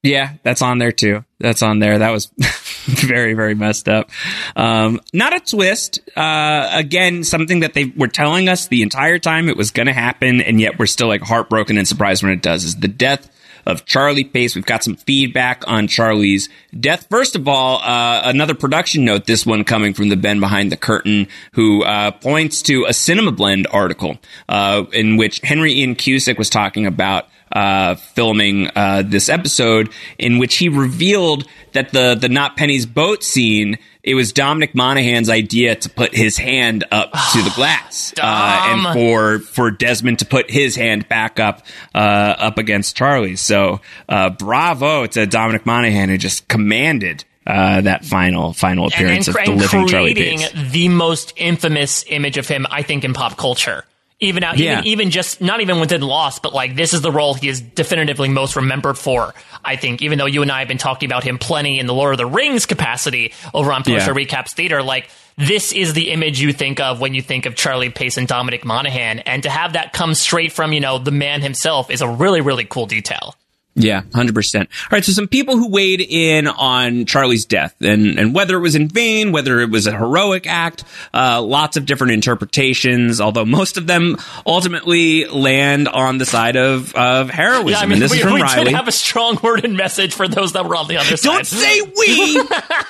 Speaker 3: Yeah, that's on there too. That's on there. That was very, very messed up. Um, not a twist. Uh, again, something that they were telling us the entire time it was going to happen, and yet we're still like heartbroken and surprised when it does. Is the death of Charlie Pace. We've got some feedback on Charlie's death. First of all, uh, another production note. This one coming from the Ben behind the curtain, who uh, points to a Cinema Blend article uh, in which Henry Ian Cusick was talking about uh, filming uh, this episode, in which he revealed that the the Not Penny's boat scene. It was Dominic Monaghan's idea to put his hand up to the glass, uh, and for for Desmond to put his hand back up uh, up against Charlie. So uh, bravo to Dominic Monaghan who just commanded uh, that final final appearance
Speaker 4: and,
Speaker 3: of the living Charlie
Speaker 4: creating
Speaker 3: Pace.
Speaker 4: the most infamous image of him, I think, in pop culture. Even out,
Speaker 3: Yeah.
Speaker 4: even, even just not even within Lost, but like this is the role he is definitively most remembered for. I think, even though you and I have been talking about him plenty in the Lord of the Rings capacity over on Publisher
Speaker 3: Yeah.
Speaker 4: Recaps Theater, like this is the image you think of when you think of Charlie Pace and Dominic Monaghan, and to have that come straight from you know the man himself is a really really cool detail.
Speaker 3: Yeah, hundred percent. All right, so some people who weighed in on Charlie's death and and whether it was in vain, whether it was a heroic act, uh, lots of different interpretations. Although most of them ultimately land on the side of of heroism.
Speaker 4: Yeah, I mean,
Speaker 3: and this
Speaker 4: we,
Speaker 3: is from
Speaker 4: we
Speaker 3: Riley.
Speaker 4: did have a strong worded message for those that were on the other side.
Speaker 3: Don't say we.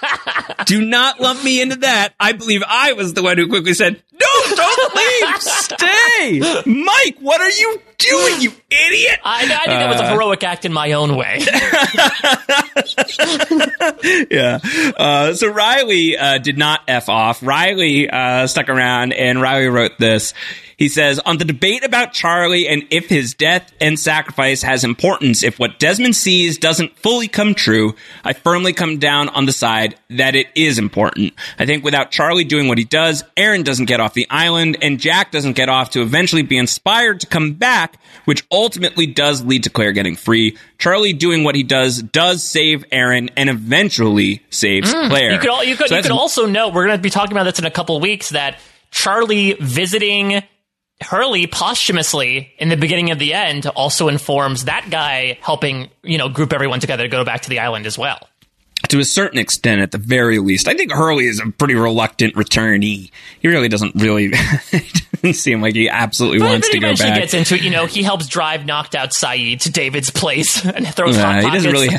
Speaker 3: Do not lump me into that. I believe I was the one who quickly said, "No, don't leave. Stay, Mike. What are you doing, you idiot?"
Speaker 4: I, I think that was a heroic act in my own way.
Speaker 3: yeah. Uh, so Riley uh, did not f off. Riley uh, stuck around, and Riley wrote this. He says, on the debate about Charlie and if his death and sacrifice has importance, if what Desmond sees doesn't fully come true, I firmly come down on the side that it is important. I think without Charlie doing what he does, Aaron doesn't get off the island and Jack doesn't get off to eventually be inspired to come back, which ultimately does lead to Claire getting free. Charlie doing what he does does save Aaron and eventually saves Claire.
Speaker 4: Mm. You could, al- you could,
Speaker 3: So
Speaker 4: you could also note, we're going to be talking about this in a couple of weeks, that Charlie visiting Hurley posthumously in the beginning of the end also informs that guy helping, you know, group everyone together to go back to the island as well.
Speaker 3: to a certain extent, at the very least. I think Hurley is a pretty reluctant returnee. He really doesn't really doesn't seem like he absolutely
Speaker 4: But,
Speaker 3: wants to go
Speaker 4: eventually
Speaker 3: back.
Speaker 4: gets into it, you know, he helps drive knocked out Sayid to David's place and throws
Speaker 3: Uh, he doesn't really.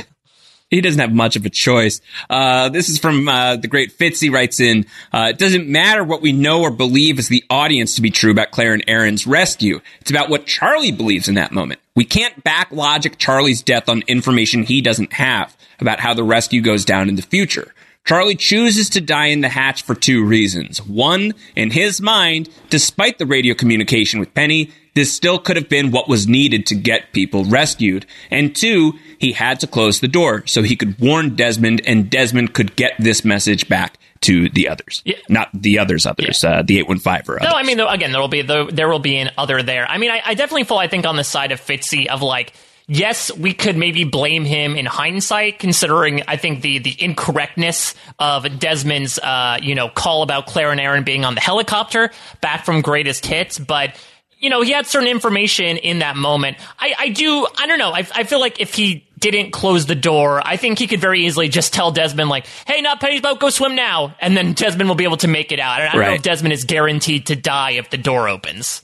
Speaker 3: He doesn't have much of a choice. Uh, this is from uh, the great Fitzy writes in. Uh, it doesn't matter what we know or believe as the audience to be true about Claire and Aaron's rescue. It's about what Charlie believes in that moment. We can't back logic Charlie's death on information he doesn't have about how the rescue goes down in the future. Charlie chooses to die in the hatch for two reasons. One, in his mind, despite the radio communication with Penny, this still could have been what was needed to get people rescued. And two, he had to close the door so he could warn Desmond and Desmond could get this message back to the others.
Speaker 4: Yeah.
Speaker 3: Not the others, others, uh, the 815 or others.
Speaker 4: No, I mean, though, again, there will be there, there will be an other there. I mean, I, I definitely fall, I think, on the side of Fitzy of like, yes, we could maybe blame him in hindsight, considering I think the the incorrectness of Desmond's, uh, you know, call about Claire and Aaron being on the helicopter back from Greatest Hits, but. You know, he had certain information in that moment. I, I do, I don't know. I, I feel like if he didn't close the door, I think he could very easily just tell Desmond, like, hey, not Penny's boat, go swim now. And then Desmond will be able to make it out. I don't know if Desmond is guaranteed to die if the door opens.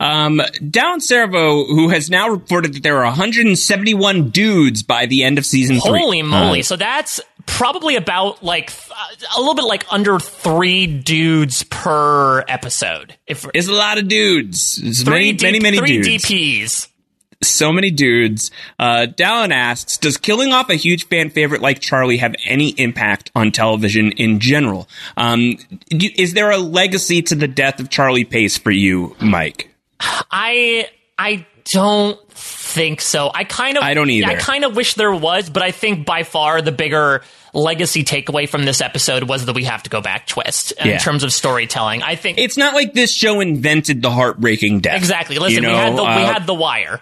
Speaker 3: Um, Down Servo, who has now reported that there are 171 dudes by the end of season three.
Speaker 4: Holy moly.
Speaker 3: Uh,
Speaker 4: so that's probably about like th- a little bit like under three dudes per episode. If
Speaker 3: it's a lot of dudes. It's
Speaker 4: three
Speaker 3: many, many, many
Speaker 4: three
Speaker 3: dudes.
Speaker 4: DPs.
Speaker 3: so many dudes. Uh, Dallin asks, does killing off a huge fan favorite like Charlie have any impact on television in general? Um, do- is there a legacy to the death of Charlie Pace for you, Mike?
Speaker 4: I I don't think so. I kind of
Speaker 3: I don't either.
Speaker 4: I kind of wish there was, but I think by far the bigger legacy takeaway from this episode was that we have to go back twist in
Speaker 3: Yeah.
Speaker 4: terms of storytelling. I think
Speaker 3: It's not like this show invented the heartbreaking death.
Speaker 4: exactly. Listen,
Speaker 3: You know,
Speaker 4: we had the we
Speaker 3: uh,
Speaker 4: had the wire.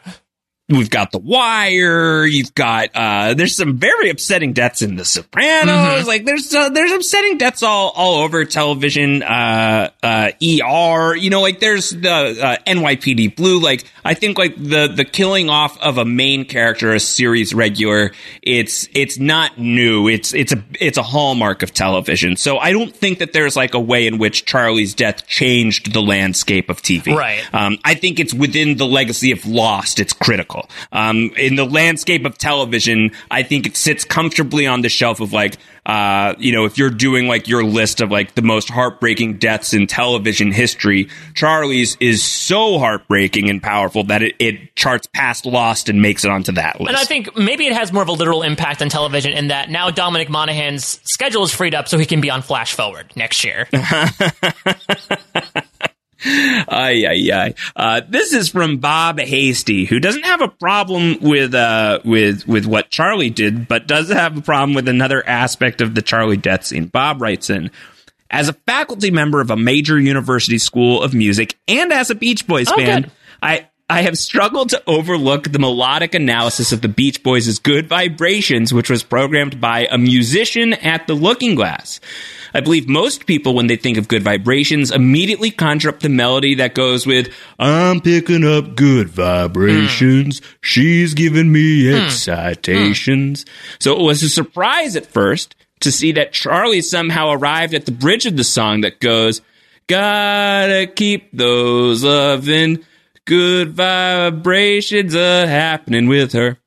Speaker 3: We've got The Wire. You've got uh there's some very upsetting deaths in The Sopranos.
Speaker 4: Mm-hmm.
Speaker 3: Like there's uh, there's upsetting deaths all all over television. Uh uh ER. You know, like there's the uh, NYPD Blue. Like I think like the the killing off of a main character, a series regular. It's it's not new. It's it's a it's a hallmark of television. So I don't think that there's like a way in which Charlie's death changed the landscape of TV.
Speaker 4: Right.
Speaker 3: Um, I think it's within the legacy of Lost. It's critical. Um, in the landscape of television, I think it sits comfortably on the shelf of like, uh, you know, if you're doing like your list of like the most heartbreaking deaths in television history, Charlie's is so heartbreaking and powerful that it, it charts past Lost and makes it onto that list.
Speaker 4: And I think maybe it has more of a literal impact on television in that now Dominic Monaghan's schedule is freed up so he can be on Flash Forward next year.
Speaker 3: Ay, ay, ay. Uh, this is from Bob Hasty, who doesn't have a problem with, uh, with, with what Charlie did, but does have a problem with another aspect of the Charlie death scene. Bob writes in, as a faculty member of a major university school of music and as a Beach Boys
Speaker 4: Oh,
Speaker 3: fan,
Speaker 4: good.
Speaker 3: I, I have struggled to overlook the melodic analysis of the Beach Boys' Good Vibrations, which was programmed by a musician at the Looking Glass. I believe most people, when they think of Good Vibrations, immediately conjure up the melody that goes with, I'm picking up good vibrations. She's giving me hmm. Hmm. excitations. So it was a surprise at first to see that Charlie somehow arrived at the bridge of the song that goes, Gotta keep those loving good vibrations are happening with her.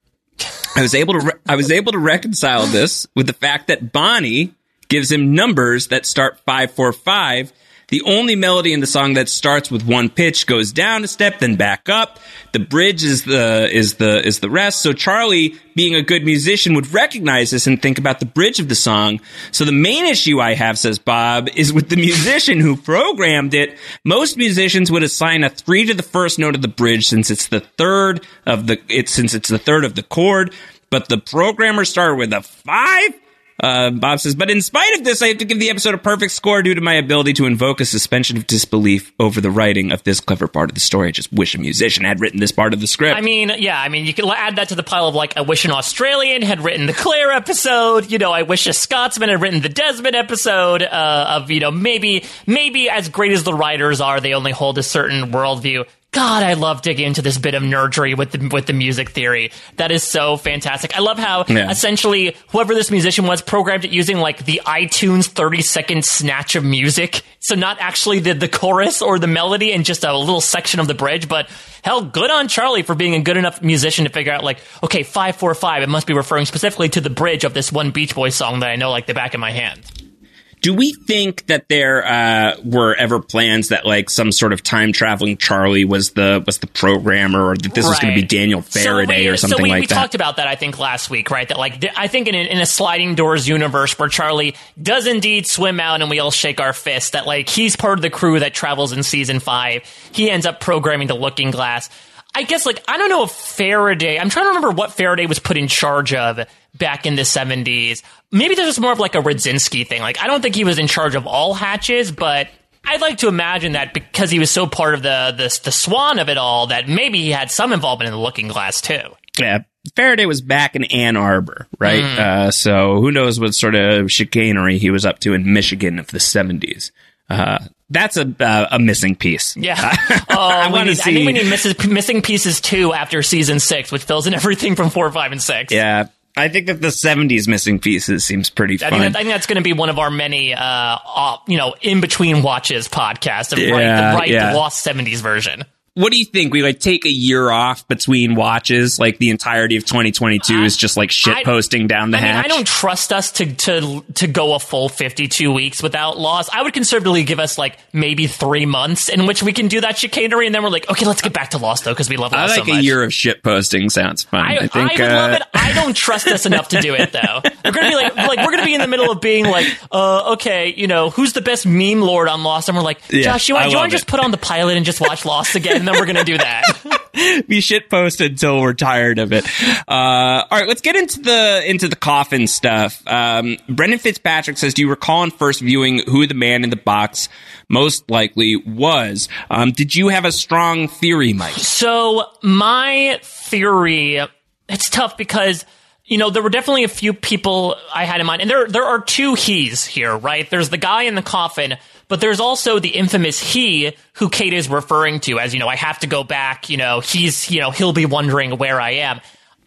Speaker 3: I was able to re- I was able to reconcile this with the fact that Bonnie gives him numbers that start 545. The only melody in the song that starts with one pitch goes down a step, then back up. The bridge is the is the is the rest. So Charlie, being a good musician, would recognize this and think about the bridge of the song. So the main issue I have, says Bob, is with the musician who programmed it. Most musicians would assign a three to the first note of the bridge since it's the third of the it since it's the third of the chord. But the programmer started with a five. Uh, Bob says, but in spite of this, I have to give the episode a perfect score due to my ability to invoke a suspension of disbelief over the writing of this clever part of the story. I just wish a musician had written this part of the script.
Speaker 4: I mean, yeah, I mean, you can add that to the pile of like, I wish an Australian had written the Claire episode. You know, I wish a Scotsman had written the Desmond episode. Uh, of you know, maybe, maybe as great as the writers are, they only hold a certain worldview. God, I love digging into this bit of nerdery with the with the music theory. That is so fantastic. I love how
Speaker 3: Yeah.
Speaker 4: essentially whoever this musician was programmed it using like the iTunes 30 second snatch of music. So not actually the, the chorus or the melody and just a little section of the bridge, but hell, good on Charlie for being a good enough musician to figure out like, okay, 545, it must be referring specifically to the bridge of this one Beach Boys song that I know like the back of my hand.
Speaker 3: Do we think that there uh, were ever plans that like some sort of time traveling Charlie was the was the programmer, or that this was going to be Daniel Faraday
Speaker 4: so we,
Speaker 3: or something
Speaker 4: so we,
Speaker 3: like
Speaker 4: we
Speaker 3: that?
Speaker 4: talked about that, I think, last week, right? That like, th- I think in a, in a sliding doors universe where Charlie does indeed swim out and we all shake our fists, that like he's part of the crew that travels in season five. He ends up programming the Looking Glass. I guess like I don't know if Faraday. I'm trying to remember what Faraday was put in charge of back in the 70s. Maybe this was more of like a Radzinski thing. Like I don't think he was in charge of all hatches, but I'd like to imagine that because he was so part of the the, the swan of it all, that maybe he had some involvement in the Looking Glass too.
Speaker 3: yeah, Faraday was back in Ann Arbor, right?
Speaker 4: Hmm.
Speaker 3: Uh, so who knows what sort of chicanery he was up to in Michigan of the seventies. Uh, that's a uh, a missing piece.
Speaker 4: Yeah. Oh, we
Speaker 3: wanna
Speaker 4: need, I think
Speaker 3: see-
Speaker 4: we need misses, missing pieces two after season six, which fills in everything from four, five, and six.
Speaker 3: Yeah, I think that the '70s missing pieces seems pretty
Speaker 4: I
Speaker 3: fun.
Speaker 4: think, that, I think that's going to be one of our many, uh, you know, in between watches podcasts. Of right, the right
Speaker 3: yeah.
Speaker 4: lost seventies version.
Speaker 3: What do you think? We like take a year off between watches, like the entirety of 2022 is just like shit posting down the
Speaker 4: I mean,
Speaker 3: hatch.
Speaker 4: I don't trust us to to to go a full fifty two weeks without Lost. I would conservatively give us like maybe three months in which we can do that chicanery, and then we're like, okay, let's get back to Lost though because we love Lost.
Speaker 3: I like
Speaker 4: so
Speaker 3: a year of shit posting sounds fun. I,
Speaker 4: I,
Speaker 3: think
Speaker 4: I would
Speaker 3: uh,
Speaker 4: love it. I don't trust us enough to do it though. We're gonna be like, like we're gonna be in the middle of being like, uh, okay, you know, who's the best meme lord on Lost? And we're like,
Speaker 3: Yeah,
Speaker 4: Josh, you want, you want to just put on the pilot and just watch Lost again? And then we're gonna do that.
Speaker 3: be shit posted until we're tired of it. Uh, all right, let's get into the into the coffin stuff. Um, Brendan Fitzpatrick says, "Do you recall on first viewing who the man in the box most likely was? Um, did you have a strong theory, Mike?
Speaker 4: So my theory, it's tough because you know there were definitely a few people I had in mind, and there there are two he's here, right? There's the guy in the coffin, but there's also the infamous he who Kate is referring to as you know I have to go back. You know he's you know he'll be wondering where I am.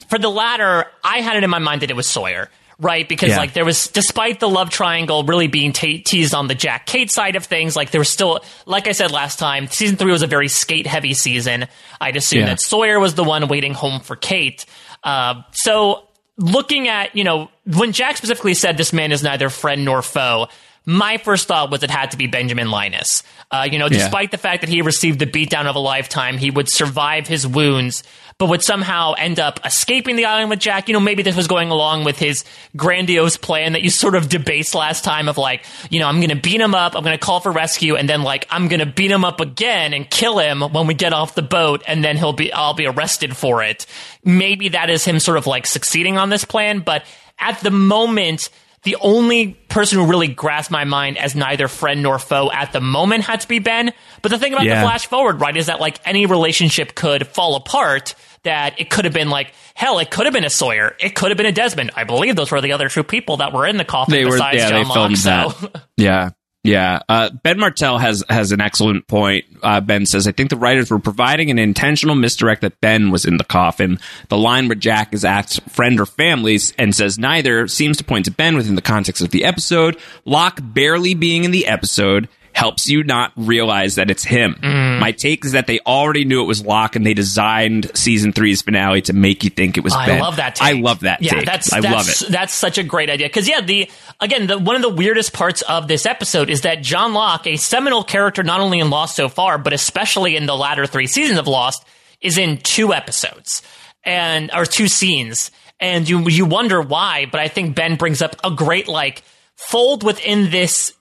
Speaker 4: For the latter, I had it in my mind that it was Sawyer. Right, because
Speaker 3: Yeah.
Speaker 4: like there was, despite the love triangle really being te- teased on the Jack Kate side of things, like there was still, like I said last time, season three was a very skate heavy season. I'd assume
Speaker 3: Yeah.
Speaker 4: that Sawyer was the one waiting home for Kate. Uh, so looking at, you know, when Jack specifically said this man is neither friend nor foe, my first thought was it had to be Benjamin Linus. Uh, you know, despite the fact that he received the beatdown of a lifetime, he would survive his wounds, but would somehow end up escaping the island with Jack. You know, maybe this was going along with his grandiose plan that you sort of debased last time of like, you know, I'm going to beat him up, I'm going to call for rescue, and then like I'm going to beat him up again and kill him when we get off the boat, and then he'll be I'll be arrested for it. Maybe that is him sort of like succeeding on this plan, but at the moment the only person who really grasped my mind as neither friend nor foe at the moment had to be Ben. But the thing about
Speaker 3: Yeah.
Speaker 4: the flash forward, right, is that like any relationship could fall apart. That it could have been like hell. It could have been a Sawyer. It could have been a Desmond. I believe those were the other two people that were in the coffin
Speaker 3: they were
Speaker 4: besides
Speaker 3: yeah
Speaker 4: John Locke. so
Speaker 3: that yeah yeah uh, ben martell has has an excellent point. Uh, ben says i think the writers were providing an intentional misdirect that ben was in the coffin. The line where jack is asked friend or family? and says neither seems to point to ben within the context of the episode. Locke barely being in the episode helps you not realize that it's him.
Speaker 4: Mm.
Speaker 3: My take is that they already knew it was Locke and they designed season three's finale to make you think it was
Speaker 4: I
Speaker 3: Ben.
Speaker 4: love that. Take.
Speaker 3: I love that.
Speaker 4: Yeah,
Speaker 3: take.
Speaker 4: that's
Speaker 3: I
Speaker 4: that's,
Speaker 3: love it.
Speaker 4: That's such a great idea because yeah, the again the, one of the weirdest parts of this episode is that John Locke, a seminal character not only in Lost so far, but especially in the latter three seasons of Lost, is in two episodes and or two scenes, and you you wonder why. But I think Ben brings up a great like fold within this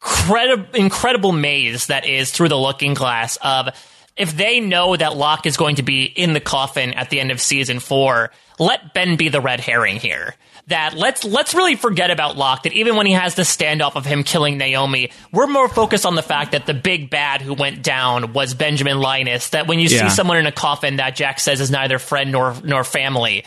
Speaker 4: credible, incredible maze that is through the looking glass of if they know that Locke is going to be in the coffin at the end of season four, let Ben be the red herring here. That let's let's really forget about Locke. That even when he has the standoff of him killing Naomi, we're more focused on the fact that the big bad who went down was Benjamin Linus. That when you
Speaker 3: Yeah.
Speaker 4: see someone in a coffin that Jack says is neither friend nor nor family,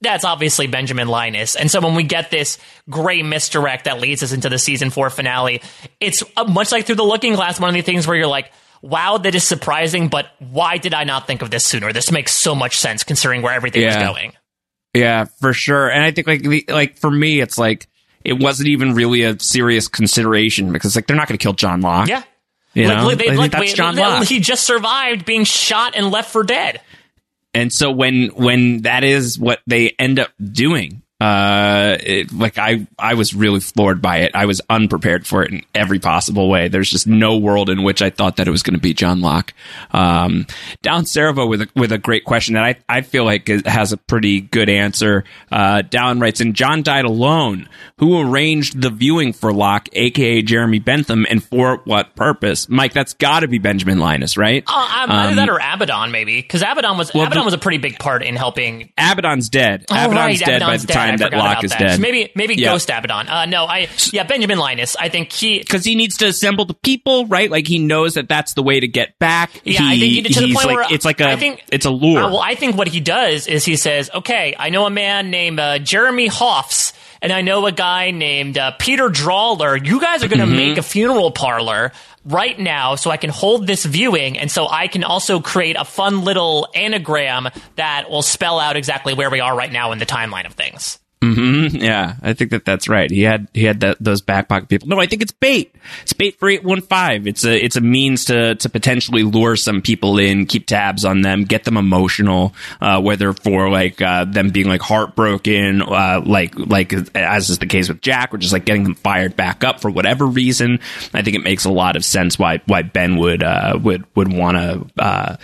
Speaker 4: that's obviously Benjamin Linus. And so when we get this gray misdirect that leads us into the season four finale, it's uh, much like through the looking glass, one of the things where you're like, wow, that is surprising, but why did I not think of this sooner? This makes so much sense considering where everything
Speaker 3: Yeah.
Speaker 4: was going.
Speaker 3: Yeah, for sure. And I think like the, like for me, it's like it wasn't even really a serious consideration because like they're not going to kill John Locke.
Speaker 4: Yeah.
Speaker 3: You know?
Speaker 4: Like, they-
Speaker 3: I
Speaker 4: like,
Speaker 3: that's
Speaker 4: wait,
Speaker 3: John
Speaker 4: they-
Speaker 3: Locke.
Speaker 4: He just survived being shot and left for dead.
Speaker 3: And so when when that is what they end up doing uh it, like i i was really floored by it i was unprepared for it in every possible way there's just no world in which i thought that it was going to be john locke um down Servo with a with a great question that i i feel like has a pretty good answer uh down writes in john died alone who arranged the viewing for locke aka jeremy bentham and for what purpose mike that's got to be benjamin linus right
Speaker 4: Uh, um, either that or Abaddon, maybe. Because Abaddon was
Speaker 3: Well,
Speaker 4: Abaddon was a pretty big part in helping
Speaker 3: Abaddon's dead.
Speaker 4: Oh,
Speaker 3: Abaddon's
Speaker 4: right,
Speaker 3: dead by the
Speaker 4: dead.
Speaker 3: time
Speaker 4: I
Speaker 3: that
Speaker 4: forgot
Speaker 3: Locke
Speaker 4: about
Speaker 3: is
Speaker 4: that.
Speaker 3: dead.
Speaker 4: So maybe maybe
Speaker 3: Yeah.
Speaker 4: Ghost Abaddon. Uh, no, I yeah Benjamin Linus. I think he
Speaker 3: because he needs to assemble the people, right? Like he knows that that's the way to get back.
Speaker 4: Yeah, I think he, to the point
Speaker 3: like,
Speaker 4: where
Speaker 3: it's like a
Speaker 4: I think,
Speaker 3: it's a lure.
Speaker 4: Uh, well, I think what he does is he says, "Okay, I know a man named uh, Jeremy Hoffs, and I know a guy named uh, Peter Drawlar. You guys are going to
Speaker 3: Mm-hmm.
Speaker 4: make a funeral parlor." Right now, so I can hold this viewing, and so I can also create a fun little anagram that will spell out exactly where we are right now in the timeline of things.
Speaker 3: Yeah, I think that that's right. He had he had that, those back pocket people. No, I think it's bait. It's bait for eight one five. It's a it's a means to to potentially lure some people in, keep tabs on them, get them emotional, uh, whether for like uh, them being like heartbroken, uh, like like as is the case with Jack, or just like getting them fired back up for whatever reason. I think it makes a lot of sense why why Ben would uh, would would want to uh,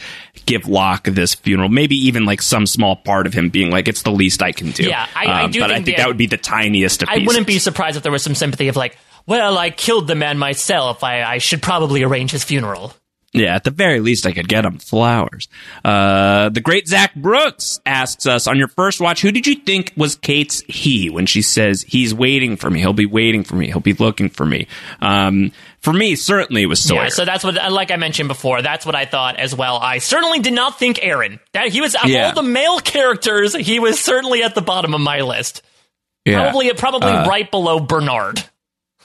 Speaker 3: give Locke this funeral. Maybe even like some small part of him being like, it's the least I can do.
Speaker 4: Yeah, I- I
Speaker 3: Um,
Speaker 4: do
Speaker 3: but I
Speaker 4: think
Speaker 3: think
Speaker 4: the-
Speaker 3: that would be the tiniest of
Speaker 4: I
Speaker 3: pieces.
Speaker 4: wouldn't be surprised if there was some sympathy of like, well, I killed the man myself. I, I should probably arrange his funeral.
Speaker 3: Yeah, at the very least, I could get him flowers. Uh, the great Zach Brooks asks us on your first watch, who did you think was Kate's he when she says he's waiting for me? He'll be waiting for me. He'll be looking for me. Um, for me, certainly it was Sawyer.
Speaker 4: Yeah, so that's what, like I mentioned before, that's what I thought as well. I certainly did not think Aaron. That he was of
Speaker 3: Yeah.
Speaker 4: all the male characters, he was certainly at the bottom of my list.
Speaker 3: Yeah.
Speaker 4: Probably, probably
Speaker 3: Uh,
Speaker 4: right below Bernard.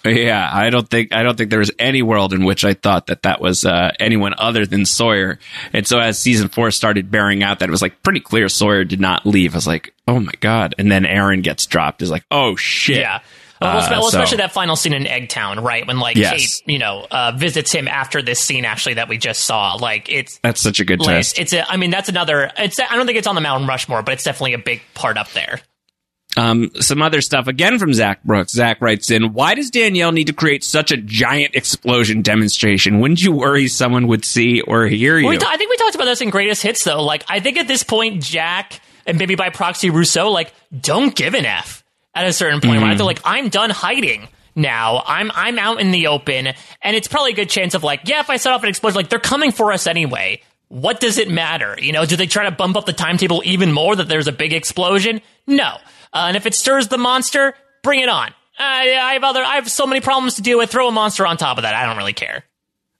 Speaker 3: Yeah, I don't think I don't think there was any world in which I thought that that was uh, anyone other than Sawyer. And so as season four started bearing out that it was like pretty clear Sawyer did not leave. I was like, oh my god! And then Aaron gets dropped. Is like, oh shit.
Speaker 4: Yeah. Well,
Speaker 3: Uh,
Speaker 4: well,
Speaker 3: so-
Speaker 4: especially that final scene in Eggtown, right? When like
Speaker 3: Yes.
Speaker 4: Kate, you know, uh, visits him after this scene actually that we just saw. Like it's
Speaker 3: That's such a good
Speaker 4: like,
Speaker 3: twist.
Speaker 4: it's a, I mean, that's another. It's I don't think it's on the Mount Rushmore, but it's definitely a big part up there.
Speaker 3: Um, some other stuff again from Zach Brooks. Zach writes in, why does Danielle need to create such a giant explosion demonstration? Wouldn't you worry someone would see or hear you?
Speaker 4: We ta- I think we talked about this in Greatest Hits, though. Like, I think at this point, Jack and maybe by proxy Rousseau, like, don't give an f at a certain point. Right? They're like, I'm done hiding now. I'm I'm out in the open, and it's probably a good chance of like, yeah, if I set off an explosion, like they're coming for us anyway. What does it matter? You know, do they try to bump up the timetable even more that there's a big explosion? No. Uh, and if it stirs the monster, bring it on. I, I have other, I have so many problems to deal with. Throw a monster on top of that. I don't really care.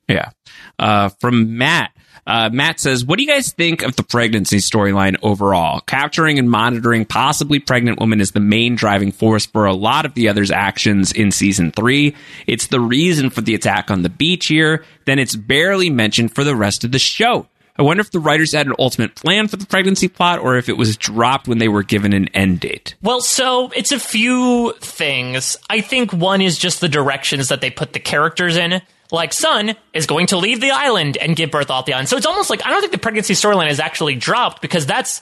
Speaker 3: Yeah. Uh, from Matt. Uh, Matt says, What do you guys think of the pregnancy storyline overall? Capturing and monitoring possibly pregnant women is the main driving force for a lot of the others' actions in season three. It's the reason for the attack on the beach here, then it's barely mentioned for the rest of the show. I wonder if the writers had an ultimate plan for the pregnancy plot or if it was dropped when they were given an end date.
Speaker 4: Well, so it's a few things. I think one is just the directions that they put the characters in like Sun is going to leave the island and give birth off the island. So it's almost like I don't think the pregnancy storyline is actually dropped because that's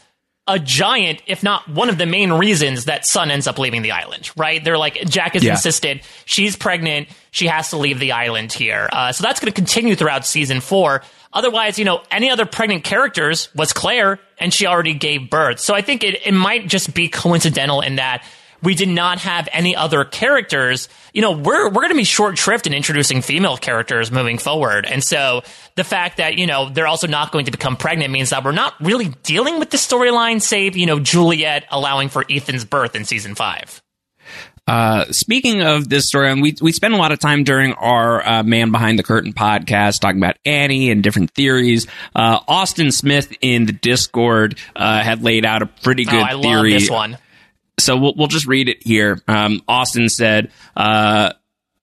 Speaker 4: a giant, if not one of the main reasons that Sun ends up leaving the island, right? They're like, Jack has yeah. insisted she's pregnant. She has to leave the island here. Uh, so that's going to continue throughout season four. Otherwise, you know, any other pregnant characters was Claire and she already gave birth. So I think it, it might just be coincidental in that we did not have any other characters. You know, we're we're going to be short shrift in introducing female characters moving forward, and so the fact that you know they're also not going to become pregnant means that we're not really dealing with the storyline, save you know Juliet allowing for Ethan's birth in season five.
Speaker 3: Uh, speaking of this story, we we spent a lot of time during our uh, Man Behind the Curtain podcast talking about Annie and different theories. Uh, Austin Smith in the Discord uh, had laid out a pretty good
Speaker 4: oh, I
Speaker 3: theory.
Speaker 4: Love this one
Speaker 3: so we'll, we'll just read it here. Um, Austin said, uh,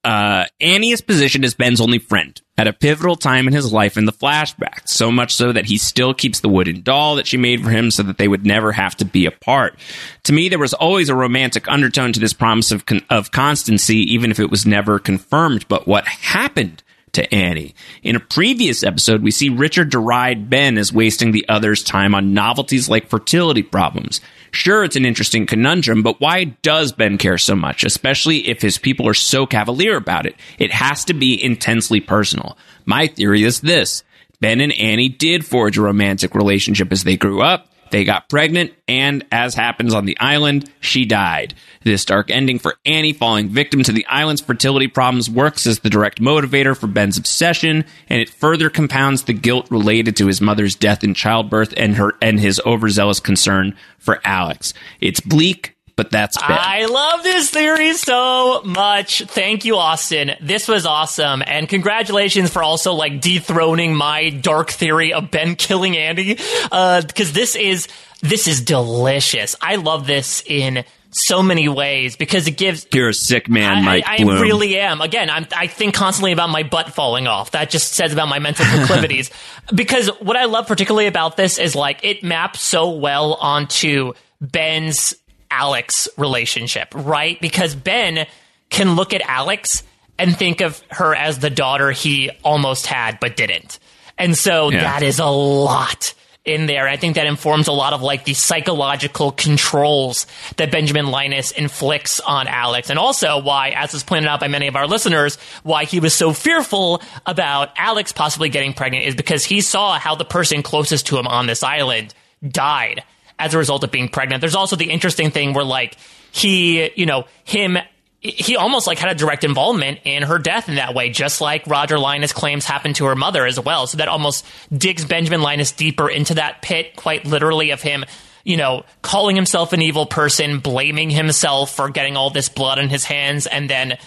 Speaker 3: uh, Annie is positioned as Ben's only friend at a pivotal time in his life in the flashback, so much so that he still keeps the wooden doll that she made for him so that they would never have to be apart. To me, there was always a romantic undertone to this promise of, con- of constancy, even if it was never confirmed. But what happened to Annie. In a previous episode, we see Richard deride Ben as wasting the other's time on novelties like fertility problems. Sure, it's an interesting conundrum, but why does Ben care so much, especially if his people are so cavalier about it? It has to be intensely personal. My theory is this. Ben and Annie did forge a romantic relationship as they grew up. They got pregnant, and as happens on the island, she died. This dark ending for Annie falling victim to the island's fertility problems works as the direct motivator for Ben's obsession, and it further compounds the guilt related to his mother's death in childbirth and her and his overzealous concern for Alex. It's bleak, but that's.
Speaker 4: I love this theory so much. Thank you, Austin. This was awesome. And congratulations for also like dethroning my dark theory of Ben killing Andy. Uh, cause this is, this is delicious. I love this in so many ways because it gives.
Speaker 3: You're a sick man, Mike.
Speaker 4: I, I really am. Again, I'm, I think constantly about my butt falling off. That just says about my mental proclivities. because what I love particularly about this is like it maps so well onto Ben's Alex relationship, right? Because Ben can look at Alex and think of her as the daughter he almost had but didn't. And so yeah. that is a lot in there. I think that informs a lot of like the psychological controls that Benjamin Linus inflicts on Alex. And also why, as is pointed out by many of our listeners, why he was so fearful about Alex possibly getting pregnant is because he saw how the person closest to him on this island died as a result of being pregnant. There's also the interesting thing where like he, you know, him he almost like had a direct involvement in her death in that way, just like Roger Linus claims happened to her mother as well. So that almost digs Benjamin Linus deeper into that pit, quite literally, of him, you know, calling himself an evil person, blaming himself for getting all this blood on his hands, and then,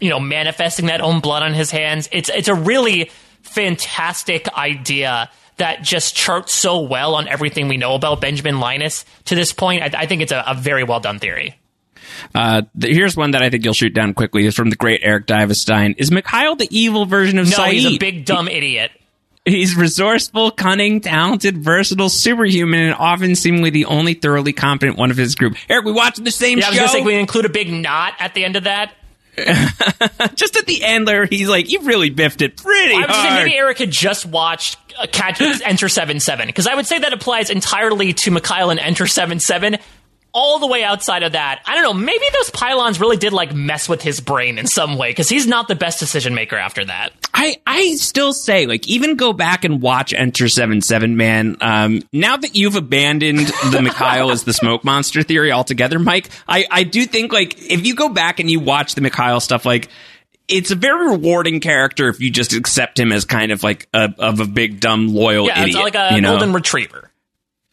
Speaker 4: you know, manifesting that own blood on his hands. It's it's a really fantastic idea that just charts so well on everything we know about Benjamin Linus to this point. I, I think it's a, a, very well done theory.
Speaker 3: Uh, the, here's one that I think you'll shoot down quickly. It's from the great Eric Divestein. Is Mikhail the evil version of
Speaker 4: no,
Speaker 3: Sayid?
Speaker 4: he's a big dumb idiot.
Speaker 3: He's resourceful, cunning, talented, versatile, superhuman, and often seemingly the only thoroughly competent one of his group. Eric, we watched the same
Speaker 4: yeah,
Speaker 3: show.
Speaker 4: I was going to say, we include a big knot at the end of that.
Speaker 3: just at the end there, he's like, you really biffed it pretty
Speaker 4: I
Speaker 3: hard.
Speaker 4: maybe Eric had just watched uh, Catch Enter Seven Seven because I would say that applies entirely to Mikhail and Enter Seven Seven all the way outside of that, I don't know, maybe those pylons really did like mess with his brain in some way because he's not the best decision maker after that.
Speaker 3: I, I still say, like, even go back and watch Enter 7-7, man. Um, now that you've abandoned the Mikhail as the smoke monster theory altogether, Mike, I, I do think, like, if you go back and you watch the Mikhail stuff, like, it's a very rewarding character if you just accept him as kind of like a, of a big dumb loyal
Speaker 4: yeah,
Speaker 3: idiot.
Speaker 4: it's like a
Speaker 3: you know?
Speaker 4: golden retriever.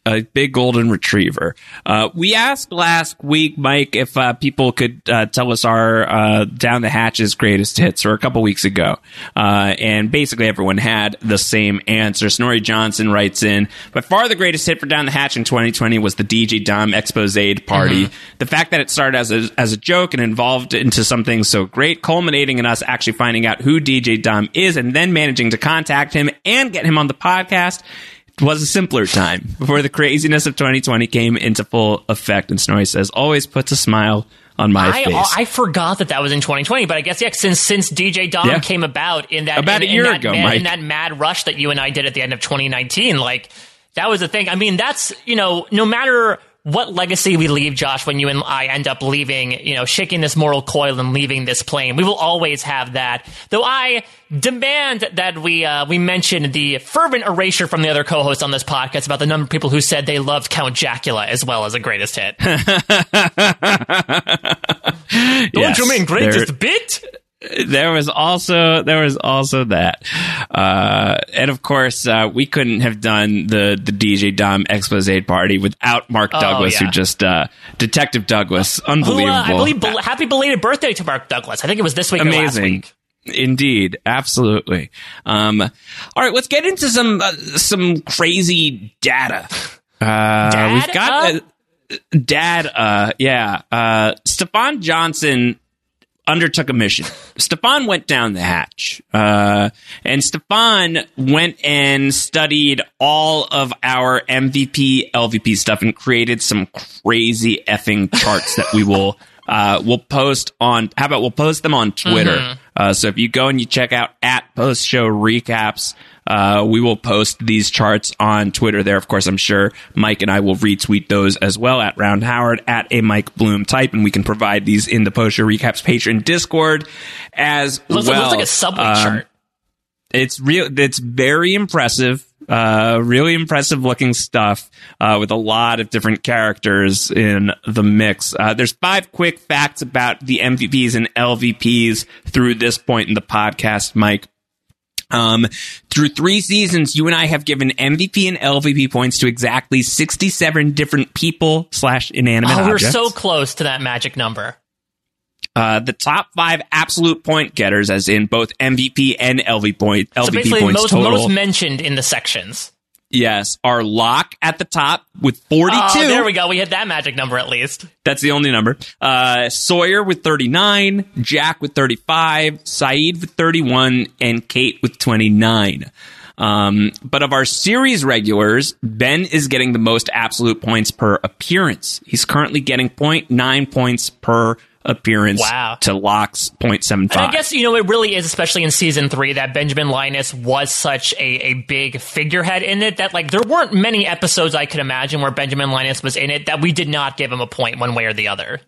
Speaker 3: A big golden retriever. Uh, we asked last week, Mike, if uh, people could uh, tell us our uh, Down the Hatches greatest hits, or a couple weeks ago, uh, and basically everyone had the same answer. Snorri Johnson writes in, by far the greatest hit for Down the Hatch in 2020 was the DJ Dom Expose party. The fact that it started as a, as a joke and evolved into something so great, culminating in us actually finding out who DJ Dom is and then managing to contact him and get him on the podcast was a simpler time before the craziness of 2020 came into full effect. And Snorri says, always puts a smile on my
Speaker 4: I,
Speaker 3: face.
Speaker 4: Oh, I forgot that that was in 2020, but I guess yeah, since since DJ Dom
Speaker 3: Yeah.
Speaker 4: came about in that
Speaker 3: About
Speaker 4: in,
Speaker 3: a year
Speaker 4: in that
Speaker 3: ago,
Speaker 4: mad,
Speaker 3: Mike.
Speaker 4: in that mad rush that you and I did at the end of 2019, like that was the thing. I mean, that's you know, no matter what legacy we leave, Josh, when you and I end up leaving, you know, shaking this moral coil and leaving this plane, we will always have that. Though I demand that we uh, we mention the fervent erasure from the other co-hosts on this podcast about the number of people who said they loved Count Jacula as well as a greatest hit. Don't
Speaker 3: Yes,
Speaker 4: you mean
Speaker 3: there-
Speaker 4: greatest bit?
Speaker 3: There was also there was also that. Uh and of course uh we couldn't have done the the dj dom expose party without mark douglas
Speaker 4: Oh, yeah.
Speaker 3: who just uh detective douglas.
Speaker 4: Who,
Speaker 3: unbelievable
Speaker 4: uh, I believe, bel- happy belated birthday to Mark Douglas. I think it was this week
Speaker 3: amazing.
Speaker 4: week.
Speaker 3: indeed. Absolutely. Um all right let's get into some uh, some crazy data. Uh we've got dad uh yeah uh stefan johnson undertook a mission. Stefan went down the hatch, uh, and Stefan went and studied all of our MVP, LVP stuff and created some crazy effing charts that we will. Uh, we'll post on, how about we'll post them on Twitter. Uh, so if you go and you check out at post show recaps, uh, we will post these charts on Twitter there. Of course, I'm sure Mike and I will retweet those as well at Round Howard at a Mike Bloom type, and we can provide these in the post show recaps Patreon Discord as
Speaker 4: Looks,
Speaker 3: well.
Speaker 4: looks like a subway
Speaker 3: Um,
Speaker 4: chart.
Speaker 3: It's real. It's very impressive. Uh, really impressive looking stuff uh, with a lot of different characters in the mix. Uh, there's five quick facts about the MVPs and LVPs through this point in the podcast, Mike. Um, through three seasons, you and I have given MVP and LVP points to exactly 67 different people slash inanimate
Speaker 4: Oh, we're so close to that magic number.
Speaker 3: uh, the top five absolute point getters, as in both MVP and LV point, LVP
Speaker 4: So basically,
Speaker 3: points
Speaker 4: most
Speaker 3: total.
Speaker 4: most mentioned in the sections.
Speaker 3: Yes, our Locke at the top with 42.
Speaker 4: Oh, there we go. We hit that magic number at least.
Speaker 3: That's the only number. Uh, Sawyer with 39, Jack with 35, Sayid with 31, and Kate with 29. Um, but of our series regulars, Ben is getting the most absolute points per appearance. He's currently getting 0.9 points per appearance
Speaker 4: Wow.
Speaker 3: to Locke's 0.75.
Speaker 4: And I guess, you know, it really is, especially in season three, that Benjamin Linus was such a, a big figurehead in it that, like, there weren't many episodes I could imagine where Benjamin Linus was in it that we did not give him a point one way or the other.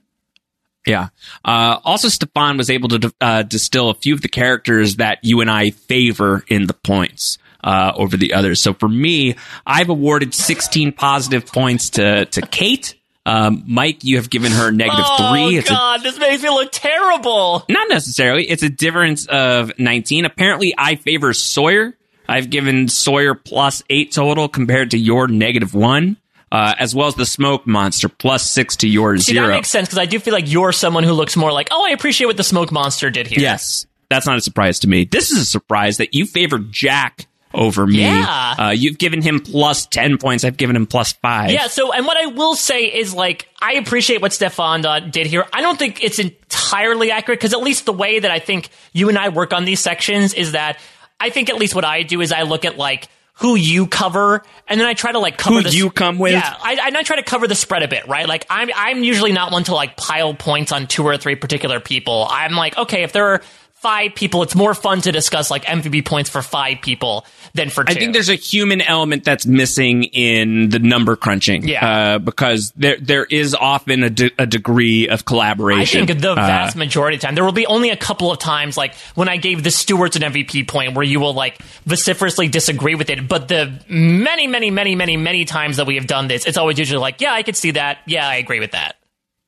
Speaker 3: Yeah. Uh, also, Stefan was able to uh, distill a few of the characters that you and I favor in the points uh, over the others. So for me, I've awarded 16 positive points to to Kate. Um, Mike, you have given her negative
Speaker 4: oh,
Speaker 3: three. It's a
Speaker 4: God, this makes me look terrible.
Speaker 3: not necessarily. It's a difference of 19. Apparently, I favor Sawyer. I've given Sawyer plus eight total compared to your negative one, uh, as well as the smoke monster plus six to your
Speaker 4: See,
Speaker 3: zero.
Speaker 4: that makes sense because I do feel like you're someone who looks more like, oh, I appreciate what the smoke monster did here.
Speaker 3: Yes, that's not a surprise to me. This is a surprise that you favored Jack over me.
Speaker 4: Yeah.
Speaker 3: Uh, you've given him plus 10 points. I've given him plus five.
Speaker 4: Yeah, so, and what I will say is, like, I appreciate what Stefan did here. I don't think it's entirely accurate, because at least the way that I think you and I work on these sections is that I think at least what I do is I look at, like, who you cover, and then I try to, like, cover
Speaker 3: Who
Speaker 4: the
Speaker 3: you come with?
Speaker 4: Yeah, I, and I try to cover the spread a bit, right? Like, I'm, I'm usually not one to, like, pile points on two or three particular people. I'm like, okay, if there are five people, it's more fun to discuss, like, MVP points for five people than for two.
Speaker 3: I think there's a human element that's missing in the number crunching.
Speaker 4: Yeah.
Speaker 3: Uh, because there there is often a, de- a degree of collaboration.
Speaker 4: I think the
Speaker 3: Uh,
Speaker 4: vast majority of the time, there will be only a couple of times, like when I gave the Stewards an MVP point, where you will like vociferously disagree with it. But the many, many, many, many, many times that we have done this, it's always usually like, yeah, I could see that. Yeah, I agree with that.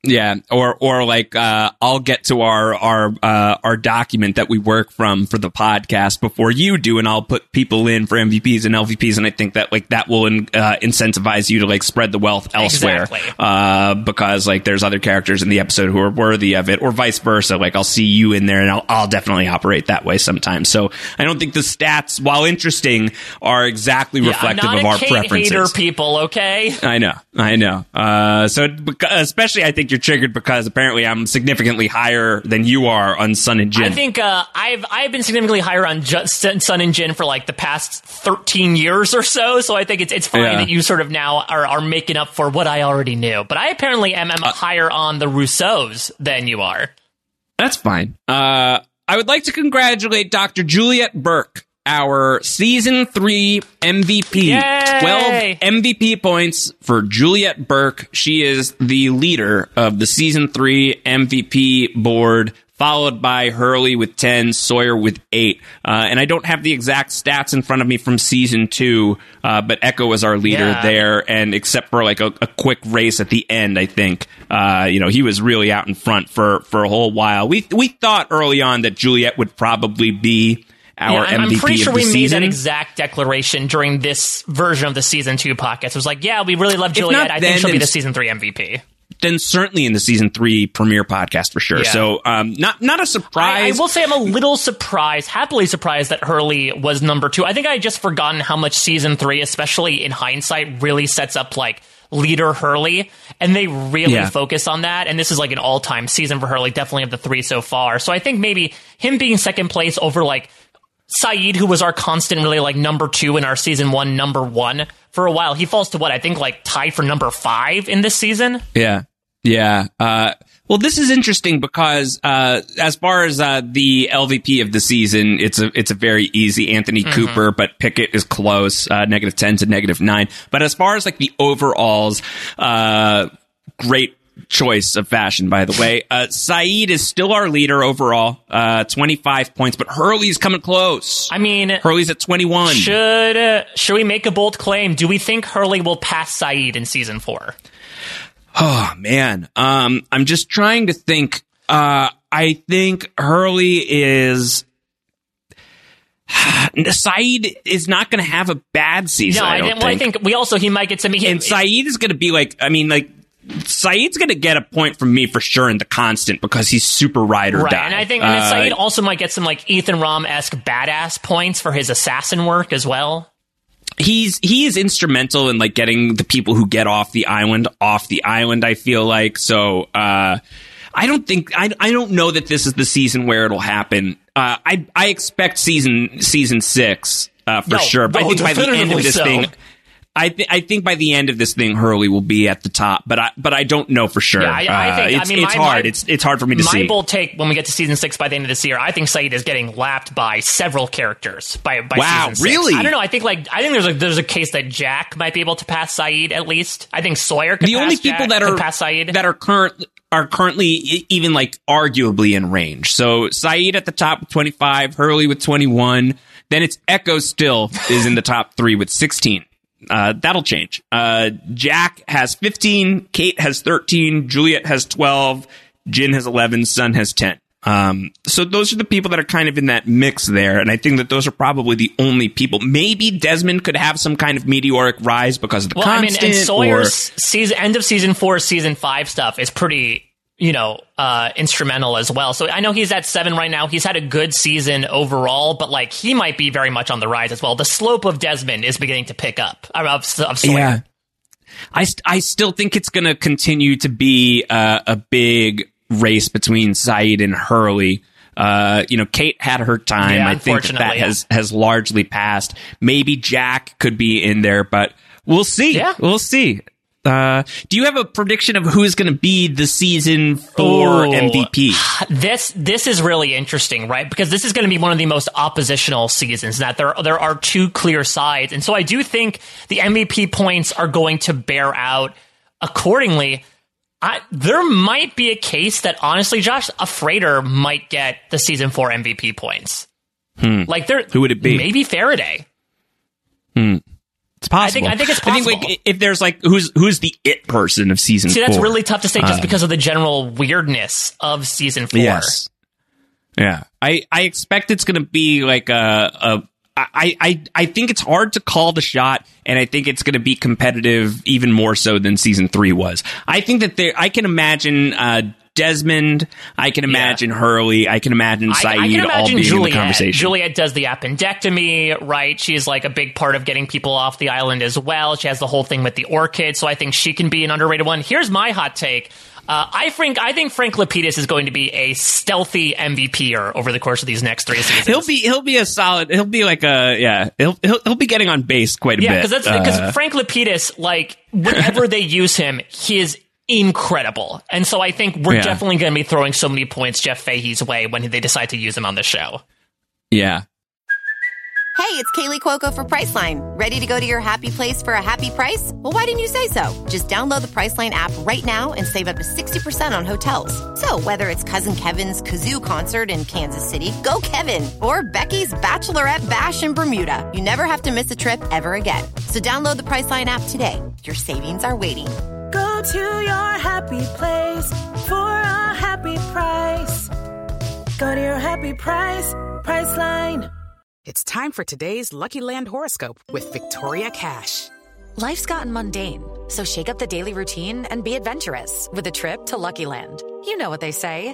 Speaker 3: Yeah, or or like uh, I'll get to our our uh, our document that we work from for the podcast before you do, and I'll put people in for MVPs and LVPs, and I think that like that will in, uh, incentivize you to like spread the wealth elsewhere,
Speaker 4: Exactly.
Speaker 3: uh, because like there's other characters in the episode who are worthy of it, or vice versa. Like I'll see you in there, and I'll I'll definitely operate that way sometimes. So I don't think the stats, while interesting, are exactly reflective of our
Speaker 4: Kate
Speaker 3: preferences.
Speaker 4: hater, people. Okay.
Speaker 3: I know, I know. Uh, so, especially, I think you're triggered because apparently I'm significantly higher than you are on Sun and Jin.
Speaker 4: I think uh, I've I've been significantly higher on Sun and Jin for like the past thirteen years or so. So I think it's it's fine
Speaker 3: Yeah.
Speaker 4: that you sort of now are, are making up for what I already knew. But I apparently am,
Speaker 3: Uh,
Speaker 4: higher on the Rousseaus than you are.
Speaker 3: That's fine. Uh, I would like to congratulate Dr. Juliet Burke, our season three MVP.
Speaker 4: Yay!
Speaker 3: 12 MVP points for Juliet Burke. She is the leader of the season three MVP board. Followed by Hurley with 10, Sawyer with 8. Uh, and I don't have the exact stats in front of me from season 2, uh, but Eko was our leader
Speaker 4: Yeah.
Speaker 3: there. And except for like a, a quick race at the end, I think, uh, you know, he was really out in front for, for a whole while. We, we thought early on that Juliet would probably be our
Speaker 4: Yeah, I'm,
Speaker 3: MVP
Speaker 4: I'm pretty sure we made that exact declaration during this version of the season two podcast. It was like, yeah, we really love Juliet. I
Speaker 3: then,
Speaker 4: think she'll be the season three MVP.
Speaker 3: then certainly in the season three premiere podcast for sure.
Speaker 4: Yeah.
Speaker 3: So, um, not, not a
Speaker 4: I, I
Speaker 3: surprise.
Speaker 4: I will say I'm a little surprised, happily surprised that Hurley was number two. I think I had just forgotten how much season three, especially in hindsight, really sets up like leader Hurley, and they really
Speaker 3: Yeah.
Speaker 4: focus on that. And this is like an all time season for Hurley, definitely of the three so far. So I think maybe him being second place over like Sayid, who was our constant, really like number two in our season one, number one for a while, he falls to what I think like tied for number five in this season.
Speaker 3: Yeah. Yeah. Uh, well, this is interesting because uh, as far as uh, the LVP of the season, it's a it's a very easy Anthony Cooper, but Pickett is close, uh, negative ten to negative nine. But as far as like the overalls, uh, great choice of fashion, by the way. Uh, Sayid is still our leader overall, uh, twenty five points, but Hurley's coming close.
Speaker 4: I mean,
Speaker 3: Hurley's at twenty one.
Speaker 4: Should uh, should we make a bold claim? Do we think Hurley will pass Sayid in season four?
Speaker 3: Oh man, um, I'm just trying to think. Uh, I think Hurley is. Sayid is not going to have a bad season.
Speaker 4: No,
Speaker 3: I
Speaker 4: I, well, I
Speaker 3: think.
Speaker 4: think we also he might get some. He,
Speaker 3: and Sayid is going to be like. I mean, like Sayid's going to get a point from me for sure in the constant because he's super ride or
Speaker 4: right,
Speaker 3: die.
Speaker 4: and I think and
Speaker 3: Uh,
Speaker 4: Sayid also might get some like Ethan Rom esque badass points for his assassin work as well.
Speaker 3: he's he is instrumental in like getting the people who get off the island off the island. I feel like so. uh I don't think I I don't know that this is the season where it'll happen. Uh, I I expect season season six uh, for
Speaker 4: No,
Speaker 3: sure. But I think by the end of this
Speaker 4: so.
Speaker 3: thing. I, th- I think by the end of this thing, Hurley will be at the top, but I but I don't know for sure.
Speaker 4: Yeah, I, I
Speaker 3: Uh,
Speaker 4: think.
Speaker 3: it's,
Speaker 4: I mean,
Speaker 3: it's
Speaker 4: my,
Speaker 3: hard.
Speaker 4: My,
Speaker 3: it's it's hard for me to
Speaker 4: my
Speaker 3: see.
Speaker 4: bold take when we get to season six by the end of this year, I think Sayid is getting lapped by several characters by by
Speaker 3: Wow, really?
Speaker 4: I don't know. I think like I think there's a there's a case that Jack might be able to pass Sayid at least. I think Sawyer could
Speaker 3: the only people
Speaker 4: Jack,
Speaker 3: that are
Speaker 4: pass Sayid.
Speaker 3: that are current are currently even like arguably in range. So Sayid at the top with 25, Hurley with 21. Then it's Eko still is in the top three with 16. Uh, that'll change. Uh, Jack has 15, Kate has 13, Juliet has 12, Jin has 11, Sun has 10. Um, so those are the people that are kind of in that mix there, and I think that those are probably the only people. Maybe Desmond could have some kind of meteoric rise because of the
Speaker 4: Well, I mean, and Sawyer's
Speaker 3: or-
Speaker 4: season end of season four, season five stuff is pretty, you know, uh, instrumental as well. So I know he's at seven right now. He's had a good season overall, but like he might be very much on the rise as well. The slope of Desmond is beginning to pick up. Of, of, Sawyer.
Speaker 3: Yeah. I, st- I still think it's going to continue to be uh, a big race between Sayid and Hurley. Uh, you know, Kate had her time.
Speaker 4: Yeah,
Speaker 3: I think that, that has has largely passed. Maybe Jack could be in there, but we'll see.
Speaker 4: Yeah.
Speaker 3: We'll see. Uh, do you have a prediction of who's going to be the season four
Speaker 4: Ooh.
Speaker 3: MVP?
Speaker 4: This this is really interesting, right? Because this is going to be one of the most oppositional seasons. That there there are two clear sides, and so I do think the MVP points are going to bear out accordingly. I, there might be a case that honestly, Josh, a freighter might get the season four MVP points. Like there,
Speaker 3: Who would it be?
Speaker 4: Maybe Faraday.
Speaker 3: It's It's possible.
Speaker 4: I think- I think it's
Speaker 3: I think
Speaker 4: possible.
Speaker 3: like if there's like who's who's the it person of season
Speaker 4: See,
Speaker 3: four.
Speaker 4: that's really tough to say just
Speaker 3: Uh,
Speaker 4: because of the general weirdness of season four.
Speaker 3: Yes. Yeah. I, I expect it's going to be like a, a I, I, I think it's hard to call the shot, and I think it's going to be competitive even more so than season three was. I think that there, I can imagine, uh, Desmond, I can imagine Hurley, I can imagine
Speaker 4: I,
Speaker 3: Sayid
Speaker 4: I can
Speaker 3: all
Speaker 4: imagine
Speaker 3: being in the
Speaker 4: Juliet.
Speaker 3: conversation.
Speaker 4: Juliet does the appendectomy, right? She's like a big part of getting people off the island as well. She has the whole thing with the orchid, so I think she can be an underrated one. Here's my hot take. Uh, I think I think Frank Lapidus is going to be a stealthy MVPer over the course of these next three seasons.
Speaker 3: He'll be he'll be a solid. He'll be like a yeah. He'll he'll, he'll be getting on base quite a
Speaker 4: yeah,
Speaker 3: bit.
Speaker 4: because that's because
Speaker 3: Uh,
Speaker 4: Frank Lapidus, like whenever they use him, he is incredible, and so I think we're
Speaker 3: Yeah.
Speaker 4: definitely going to be throwing so many points Jeff Fahey's way when they decide to use him on the show.
Speaker 3: yeah.
Speaker 5: Hey, it's Kaley Cuoco for Priceline. Ready to go to your happy place for a happy price? Well, why didn't you say so? Just download the Priceline app right now and save up to 60% on hotels. So, whether it's Cousin Kevin's Kazoo concert in Kansas City, go Kevin, or Becky's Bachelorette Bash in Bermuda, you never have to miss a trip ever again. So, download the Priceline app today. Your savings are waiting.
Speaker 6: Go to your happy place for a happy price. Go to your happy price, Priceline.
Speaker 7: It's time for today's Lucky Land horoscope with Victoria Cash.
Speaker 8: Life's gotten mundane, so shake up the daily routine and be adventurous with a trip to Lucky Land. You know what they say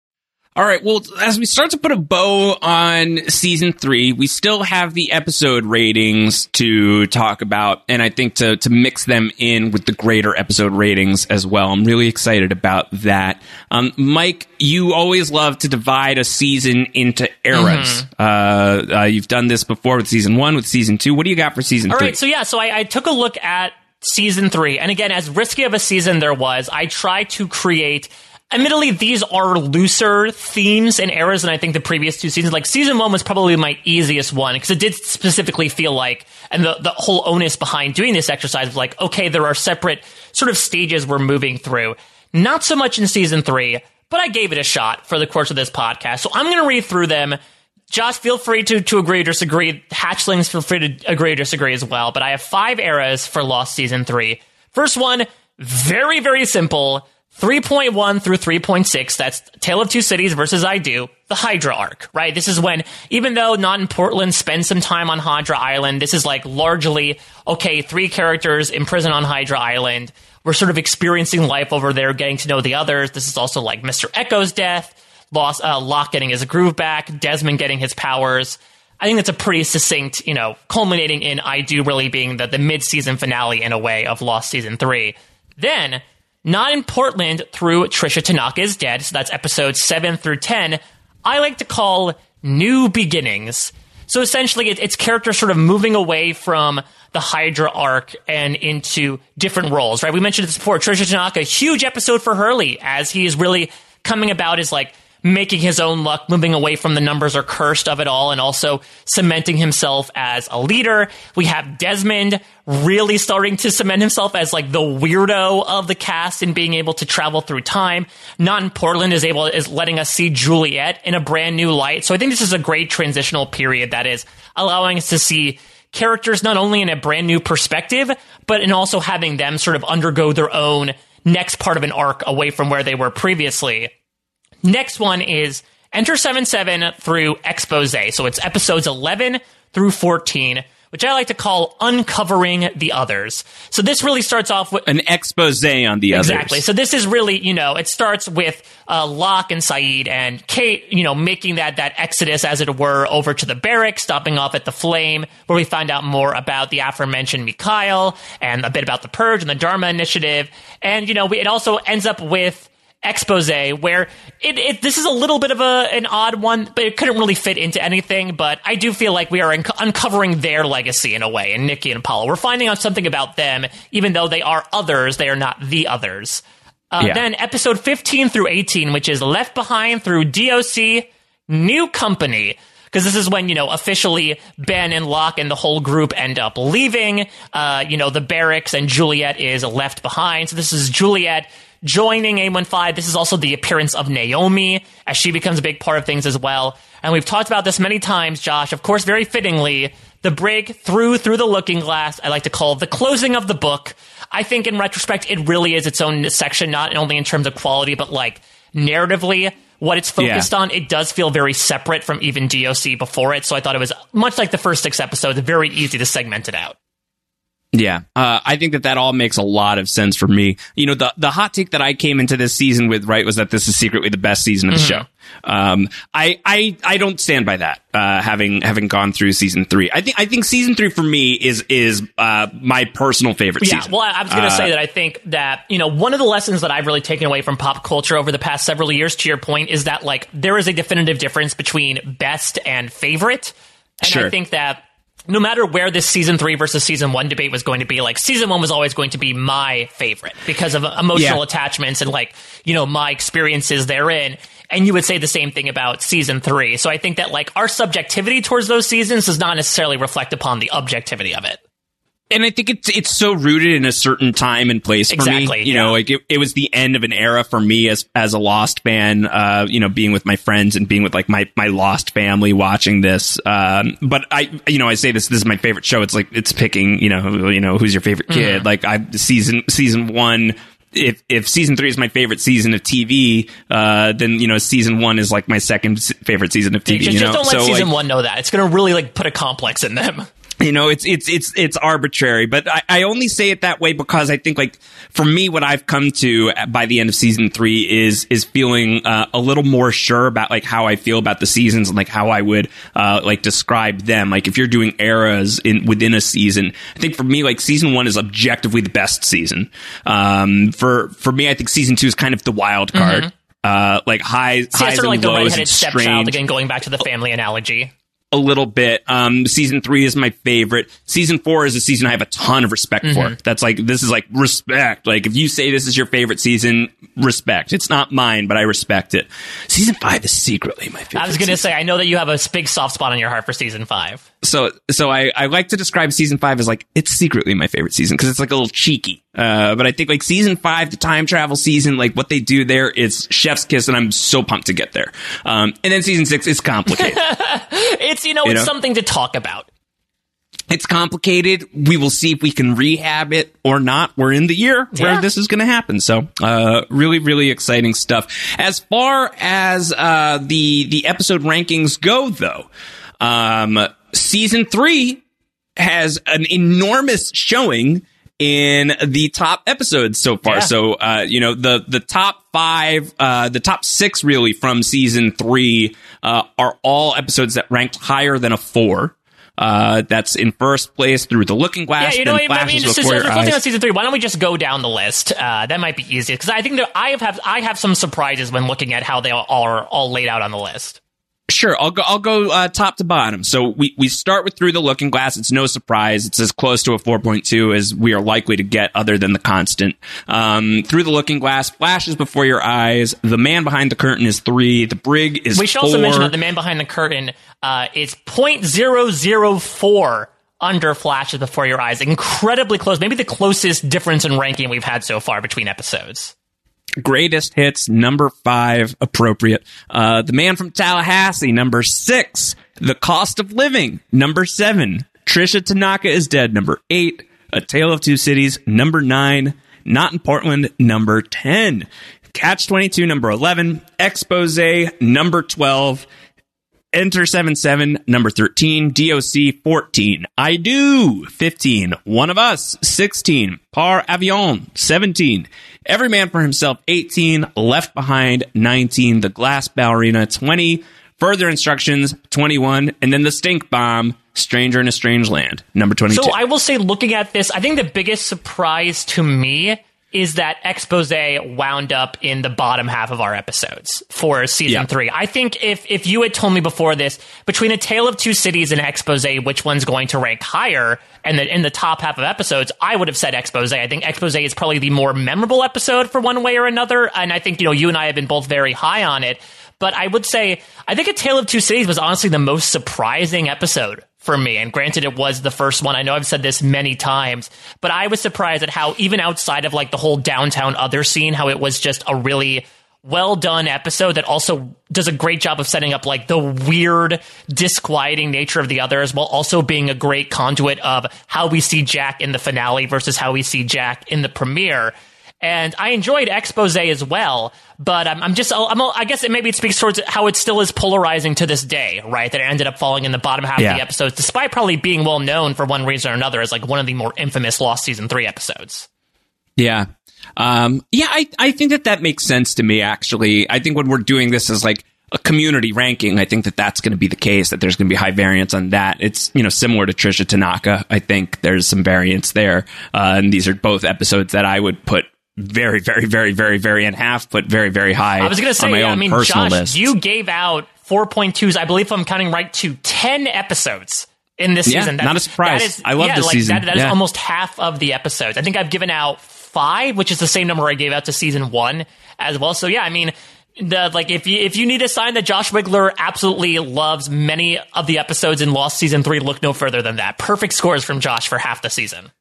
Speaker 3: All right. Well, as we start to put a bow on season three, we still have the episode ratings to talk about, and I think to to mix them in with the greater episode ratings as well. I'm really excited about that. Um, Mike, you always love to divide a season into eras. Uh, uh, you've done this before with season one, with season two. What do you got for season
Speaker 4: All
Speaker 3: three?
Speaker 4: right, so yeah, so I, I took a look at season three, and again, as risky of a season there was, I tried to create. Admittedly, these are looser themes and eras than I think the previous two seasons. Like season one was probably my easiest one because it did specifically feel like, and the the whole onus behind doing this exercise was like, okay, there are separate sort of stages we're moving through. Not so much in season three, but I gave it a shot for the course of this podcast. So I'm going to read through them. Josh, feel free to, to agree or disagree. Hatchlings, feel free to agree or disagree as well. But I have five eras for Lost Season 3. First one, very, very simple. 3.1 through 3.6, that's Tale of Two Cities versus I Do, the Hydra arc, right? This is when, even though not in Portland, spend some time on Hydra Island, this is like largely, okay, three characters in prison on Hydra Island. We're sort of experiencing life over there, getting to know the others. This is also like Mr. Eko's death, Lost, uh, Locke getting his groove back, Desmond getting his powers. I think that's a pretty succinct, you know, culminating in I Do really being the, the mid season finale in a way of Lost Season 3. Then, not in Portland through Tricia Tanaka is Dead, so that's episodes 7 through 10, I like to call New Beginnings. So essentially, it, it's characters sort of moving away from the Hydra arc and into different roles, right? We mentioned this before. Tricia Tanaka, huge episode for Hurley as he is really coming about as like making his own luck, moving away from the numbers or cursed of it all, and also cementing himself as a leader. We have Desmond really starting to cement himself as like the weirdo of the cast and being able to travel through time. Not in Portland is able is letting us see Juliet in a brand new light. So I think this is a great transitional period that is allowing us to see characters not only in a brand new perspective, but in also having them sort of undergo their own next part of an arc away from where they were previously. Next one is Enter 77 through Expose. So it's episodes 11 through 14, which I like to call Uncovering the Others. So this really starts off with.
Speaker 3: An expose on the
Speaker 4: Exactly.
Speaker 3: others. Exactly.
Speaker 4: So this is really, you know, it starts with uh, Locke and Sayid and Kate, you know, making that that exodus, as it were, over to the barracks, stopping off at the Flame, where we find out more about the aforementioned Mikhail and a bit about the Purge and the Dharma Initiative, and you know, we, it also ends up with expose where it, it this is a little bit of a an odd one but it couldn't really fit into anything but i do feel like we are unco- uncovering their legacy in a way and nikki and paula we're finding out something about them even though they are others they are not the others uh,
Speaker 3: Yeah.
Speaker 4: then episode 15 through 18 which is left behind through doc new company because this is when you know officially Ben and Locke and the whole group end up leaving. Uh, you know, the barracks and Juliet is left behind. So this is Juliet joining A15. This is also the appearance of Naomi as she becomes a big part of things as well. And we've talked about this many times, Josh. Of course, very fittingly, the break through through the looking glass. I like to call the closing of the book. I think in retrospect, it really is its own section, not only in terms of quality, but like narratively what it's focused
Speaker 3: Yeah.
Speaker 4: on, it does feel very separate from even DOC before it. So I thought it was much like the first six episodes, very easy to segment it out.
Speaker 3: Yeah, uh, I think that that all makes a lot of sense for me. You know, the the hot take that I came into this season with, right, was that this is secretly the best season of the show. Um, I I I don't stand by that. Uh, having having gone through season three, I think I think season three for me is is uh, my personal favorite
Speaker 4: Yeah,
Speaker 3: season.
Speaker 4: well, I I was going to
Speaker 3: Uh,
Speaker 4: say that I think that, you know, one of the lessons that I've really taken away from pop culture over the past several years, to your point, is that, like, there is a definitive difference between best and favorite. And I think that no matter where this season three versus season one debate was going to be, like, season one was always going to be my favorite because of uh, emotional
Speaker 3: Yeah.
Speaker 4: attachments and, like, you know, my experiences therein. And you would say the same thing about season three. So I think that, like, our subjectivity towards those seasons does not necessarily reflect upon the objectivity of it.
Speaker 3: And I think it's it's so rooted in a certain time and place for
Speaker 4: Exactly,
Speaker 3: me. You
Speaker 4: yeah.
Speaker 3: know, like it, it was the end of an era for me as as a Lost fan. Uh, you know, being with my friends and being with like my my Lost family watching this. Um, but I, you know, I say this this is my favorite show. It's like it's picking. You know, you know who's your favorite kid.
Speaker 4: Mhm.
Speaker 3: Like I season season one. If if season three is my favorite season of TV, uh, then you know season one is like my second favorite season of TV.
Speaker 4: just,
Speaker 3: you
Speaker 4: just
Speaker 3: know,
Speaker 4: don't let
Speaker 3: So,
Speaker 4: season
Speaker 3: like,
Speaker 4: one know that. It's going to really like put a complex in them.
Speaker 3: You know it's it's it's it's arbitrary but I, I only say it that way because i think like for me what i've come to by the end of season three is is feeling uh, a little more sure about like how i feel about the seasons and like how i would uh like describe them like if you're doing eras in within a season i think for me like season one is objectively the best season um for for me i think season two is kind of the wild card
Speaker 4: Mhm.
Speaker 3: uh like highs
Speaker 4: See,
Speaker 3: highs
Speaker 4: sort of like
Speaker 3: and
Speaker 4: the
Speaker 3: lows
Speaker 4: stepchild
Speaker 3: strange
Speaker 4: again, going back to the family analogy.
Speaker 3: A little bit. Um, season three is my favorite. Season four is a season I have a ton of respect for.
Speaker 4: Mhm.
Speaker 3: That's like, this is like respect. Like, if you say this is your favorite season, respect. It's not mine, but I respect it. Season five is secretly my favorite.
Speaker 4: I was going to say, I know that you have a big soft spot on your heart for season five.
Speaker 3: So, so I, I like to describe season five as like, it's secretly my favorite season because it's like a little cheeky. Uh, but I think like season five, the time travel season, like what they do there is chef's kiss and I'm so pumped to get there. Um, and then season six is complicated.
Speaker 4: it's, you know,
Speaker 3: You
Speaker 4: it's
Speaker 3: know?
Speaker 4: something to talk about.
Speaker 3: It's complicated. We will see if we can rehab it or not. We're in the year
Speaker 4: Yeah.
Speaker 3: where this is going to happen. So, uh, really, really exciting stuff. As far as, uh, the, the episode rankings go, though, um, season three has an enormous showing in the top episodes so far.
Speaker 4: Yeah.
Speaker 3: So, uh, you know, the, the top five, uh, the top six really from season three, uh, are all episodes that ranked higher than a four. Uh, that's in first place through the Looking Glass.
Speaker 4: yeah, you know, what, I mean, just, just reflecting on season three, why don't we just go down the list? Uh, that might be easier because I think that I have, have I have some surprises when looking at how they all are all laid out on the list.
Speaker 3: Sure, I'll go. I'll go uh, top to bottom. So we we start with through the Looking Glass. It's no surprise. It's as close to a 4.2 as we are likely to get, other than the constant. Um, through the Looking Glass, flashes before your eyes. The man behind the curtain is three. The brig is.
Speaker 4: we should
Speaker 3: four.
Speaker 4: also mention that the man behind the curtain uh, is 0.004 under flashes before your eyes. Incredibly close. Maybe the closest difference in ranking we've had so far between episodes.
Speaker 3: Greatest hits number five appropriate. Uh the man from tallahassee number six. The cost of living number seven. Tricia tanaka is dead number eight. A tale of two cities number nine. Not in portland number 10 catch 22 number 11 expose number 12 Enter 77, number 13, DOC 14, I do 15, One of Us 16, Par Avion 17, Every Man for Himself 18, Left Behind 19, The Glass Ballerina 20, Further Instructions 21, and then The Stink Bomb, Stranger in a Strange Land, number 22.
Speaker 4: So I will say, looking at this, I think the biggest surprise to me is that expose wound up in the bottom half of our episodes for season
Speaker 3: Yeah.
Speaker 4: three. I think if if you had told me before this, between a tale of two cities and expose, which one's going to rank higher, and then in the top half of episodes, I would have said expose. I think expose is probably the more memorable episode for one way or another, and I think you know you and I have been both very high on it. But I would say, I think A Tale of Two Cities was honestly the most surprising episode for me. And granted, it was the first one. I know I've said this many times, but I was surprised at how, even outside of like the whole downtown other scene, how it was just a really well done episode that also does a great job of setting up like the weird, disquieting nature of the others while also being a great conduit of how we see Jack in the finale versus how we see Jack in the premiere. And I enjoyed Expose as well, but I'm, I'm just, I'm, I guess it maybe it speaks towards how it still is polarizing to this day, right? That it ended up falling in the bottom half
Speaker 3: Yeah.
Speaker 4: of the episodes, despite probably being well known for one reason or another as like one of the more infamous Lost Season 3 episodes.
Speaker 3: Yeah. Um, yeah, I, I think that that makes sense to me, actually. I think when we're doing this as like a community ranking, I think that that's going to be the case, that there's going to be high variance on that. It's, you know, similar to Tricia Tanaka. I think there's some variance there. Uh, and these are both episodes that I would put very, very, very, very, very in half, but very, very high
Speaker 4: I was going to
Speaker 3: on my
Speaker 4: say,
Speaker 3: own
Speaker 4: I mean,
Speaker 3: personal
Speaker 4: Josh,
Speaker 3: list.
Speaker 4: you gave out 4.2s, I believe if I'm counting right, to 10 episodes in this
Speaker 3: Yeah,
Speaker 4: season.
Speaker 3: not a surprise.
Speaker 4: That is,
Speaker 3: I love
Speaker 4: yeah,
Speaker 3: this
Speaker 4: like,
Speaker 3: season.
Speaker 4: That, that is
Speaker 3: Yeah.
Speaker 4: almost half of the episodes. I think I've given out five, which is the same number I gave out to season one as well. So yeah, I mean, the, like if you if you need a sign that Josh Wigler absolutely loves many of the episodes in Lost season three, look no further than that. Perfect scores from Josh for half the season.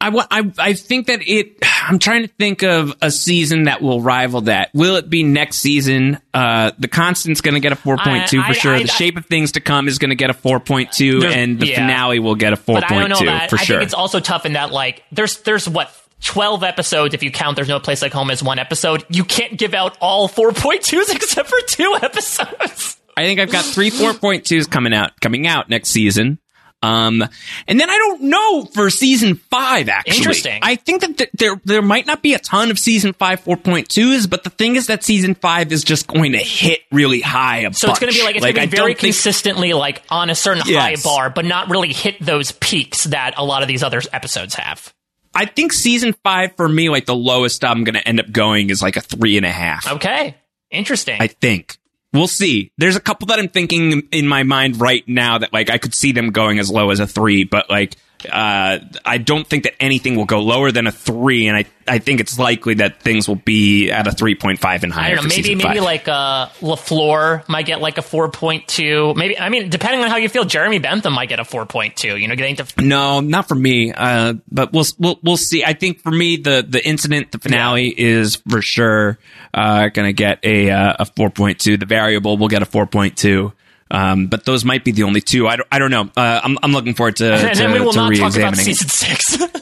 Speaker 3: I, I, I think that it. I'm trying to think of a season that will rival that. Will it be next season? Uh, the Constant's going to get a 4.2
Speaker 4: I-
Speaker 3: for sure.
Speaker 4: I-
Speaker 3: the Shape of Things to Come is going to get a 4.2, and the
Speaker 4: yeah.
Speaker 3: finale will get a
Speaker 4: But I don't know
Speaker 3: 4.2
Speaker 4: that.
Speaker 3: for
Speaker 4: I
Speaker 3: sure.
Speaker 4: think it's also tough in that like there's there's what. 12 episodes if you count there's no place like home as one episode you can't give out all 4.2s except for two episodes
Speaker 3: I think I've got three 4.2s coming out coming out next season. Um, and then I don't know for season five. Actually,
Speaker 4: Interesting.
Speaker 3: I think that th- there there might not be a ton of season five 4.2s, but the thing is that season five is just going to hit really high.
Speaker 4: So it's going to be like it's
Speaker 3: I
Speaker 4: going to be very
Speaker 3: think-
Speaker 4: consistently like on a certain
Speaker 3: Yes.
Speaker 4: high bar but not really hit those peaks that a lot of these other episodes have
Speaker 3: I think season five for me, like the lowest I'm going to end up going is like a three and a half.
Speaker 4: okay interesting
Speaker 3: I think. We'll see. There's a couple that I'm thinking in my mind right now that like I could see them going as low as a three, but like uh, I don't think that anything will go lower than a three, and I, I think it's likely that things will be at a three point five and higher.
Speaker 4: Know. Maybe maybe
Speaker 3: five.
Speaker 4: like uh, Lafleur might get like a four point two. Maybe I mean depending on how you feel, Jeremy Bentham might get a four point two. You know, getting to
Speaker 3: No, not for me. Uh, but we'll we'll we'll see. I think for me, the the incident, the finale is for sure uh, going to get a uh, a four point two. The variable will get a four point two. Um, but those might be the only two. I don't, I don't know. Uh, I'm I'm looking forward to
Speaker 4: and
Speaker 3: to,
Speaker 4: then we will
Speaker 3: to
Speaker 4: not talk about season six. uh,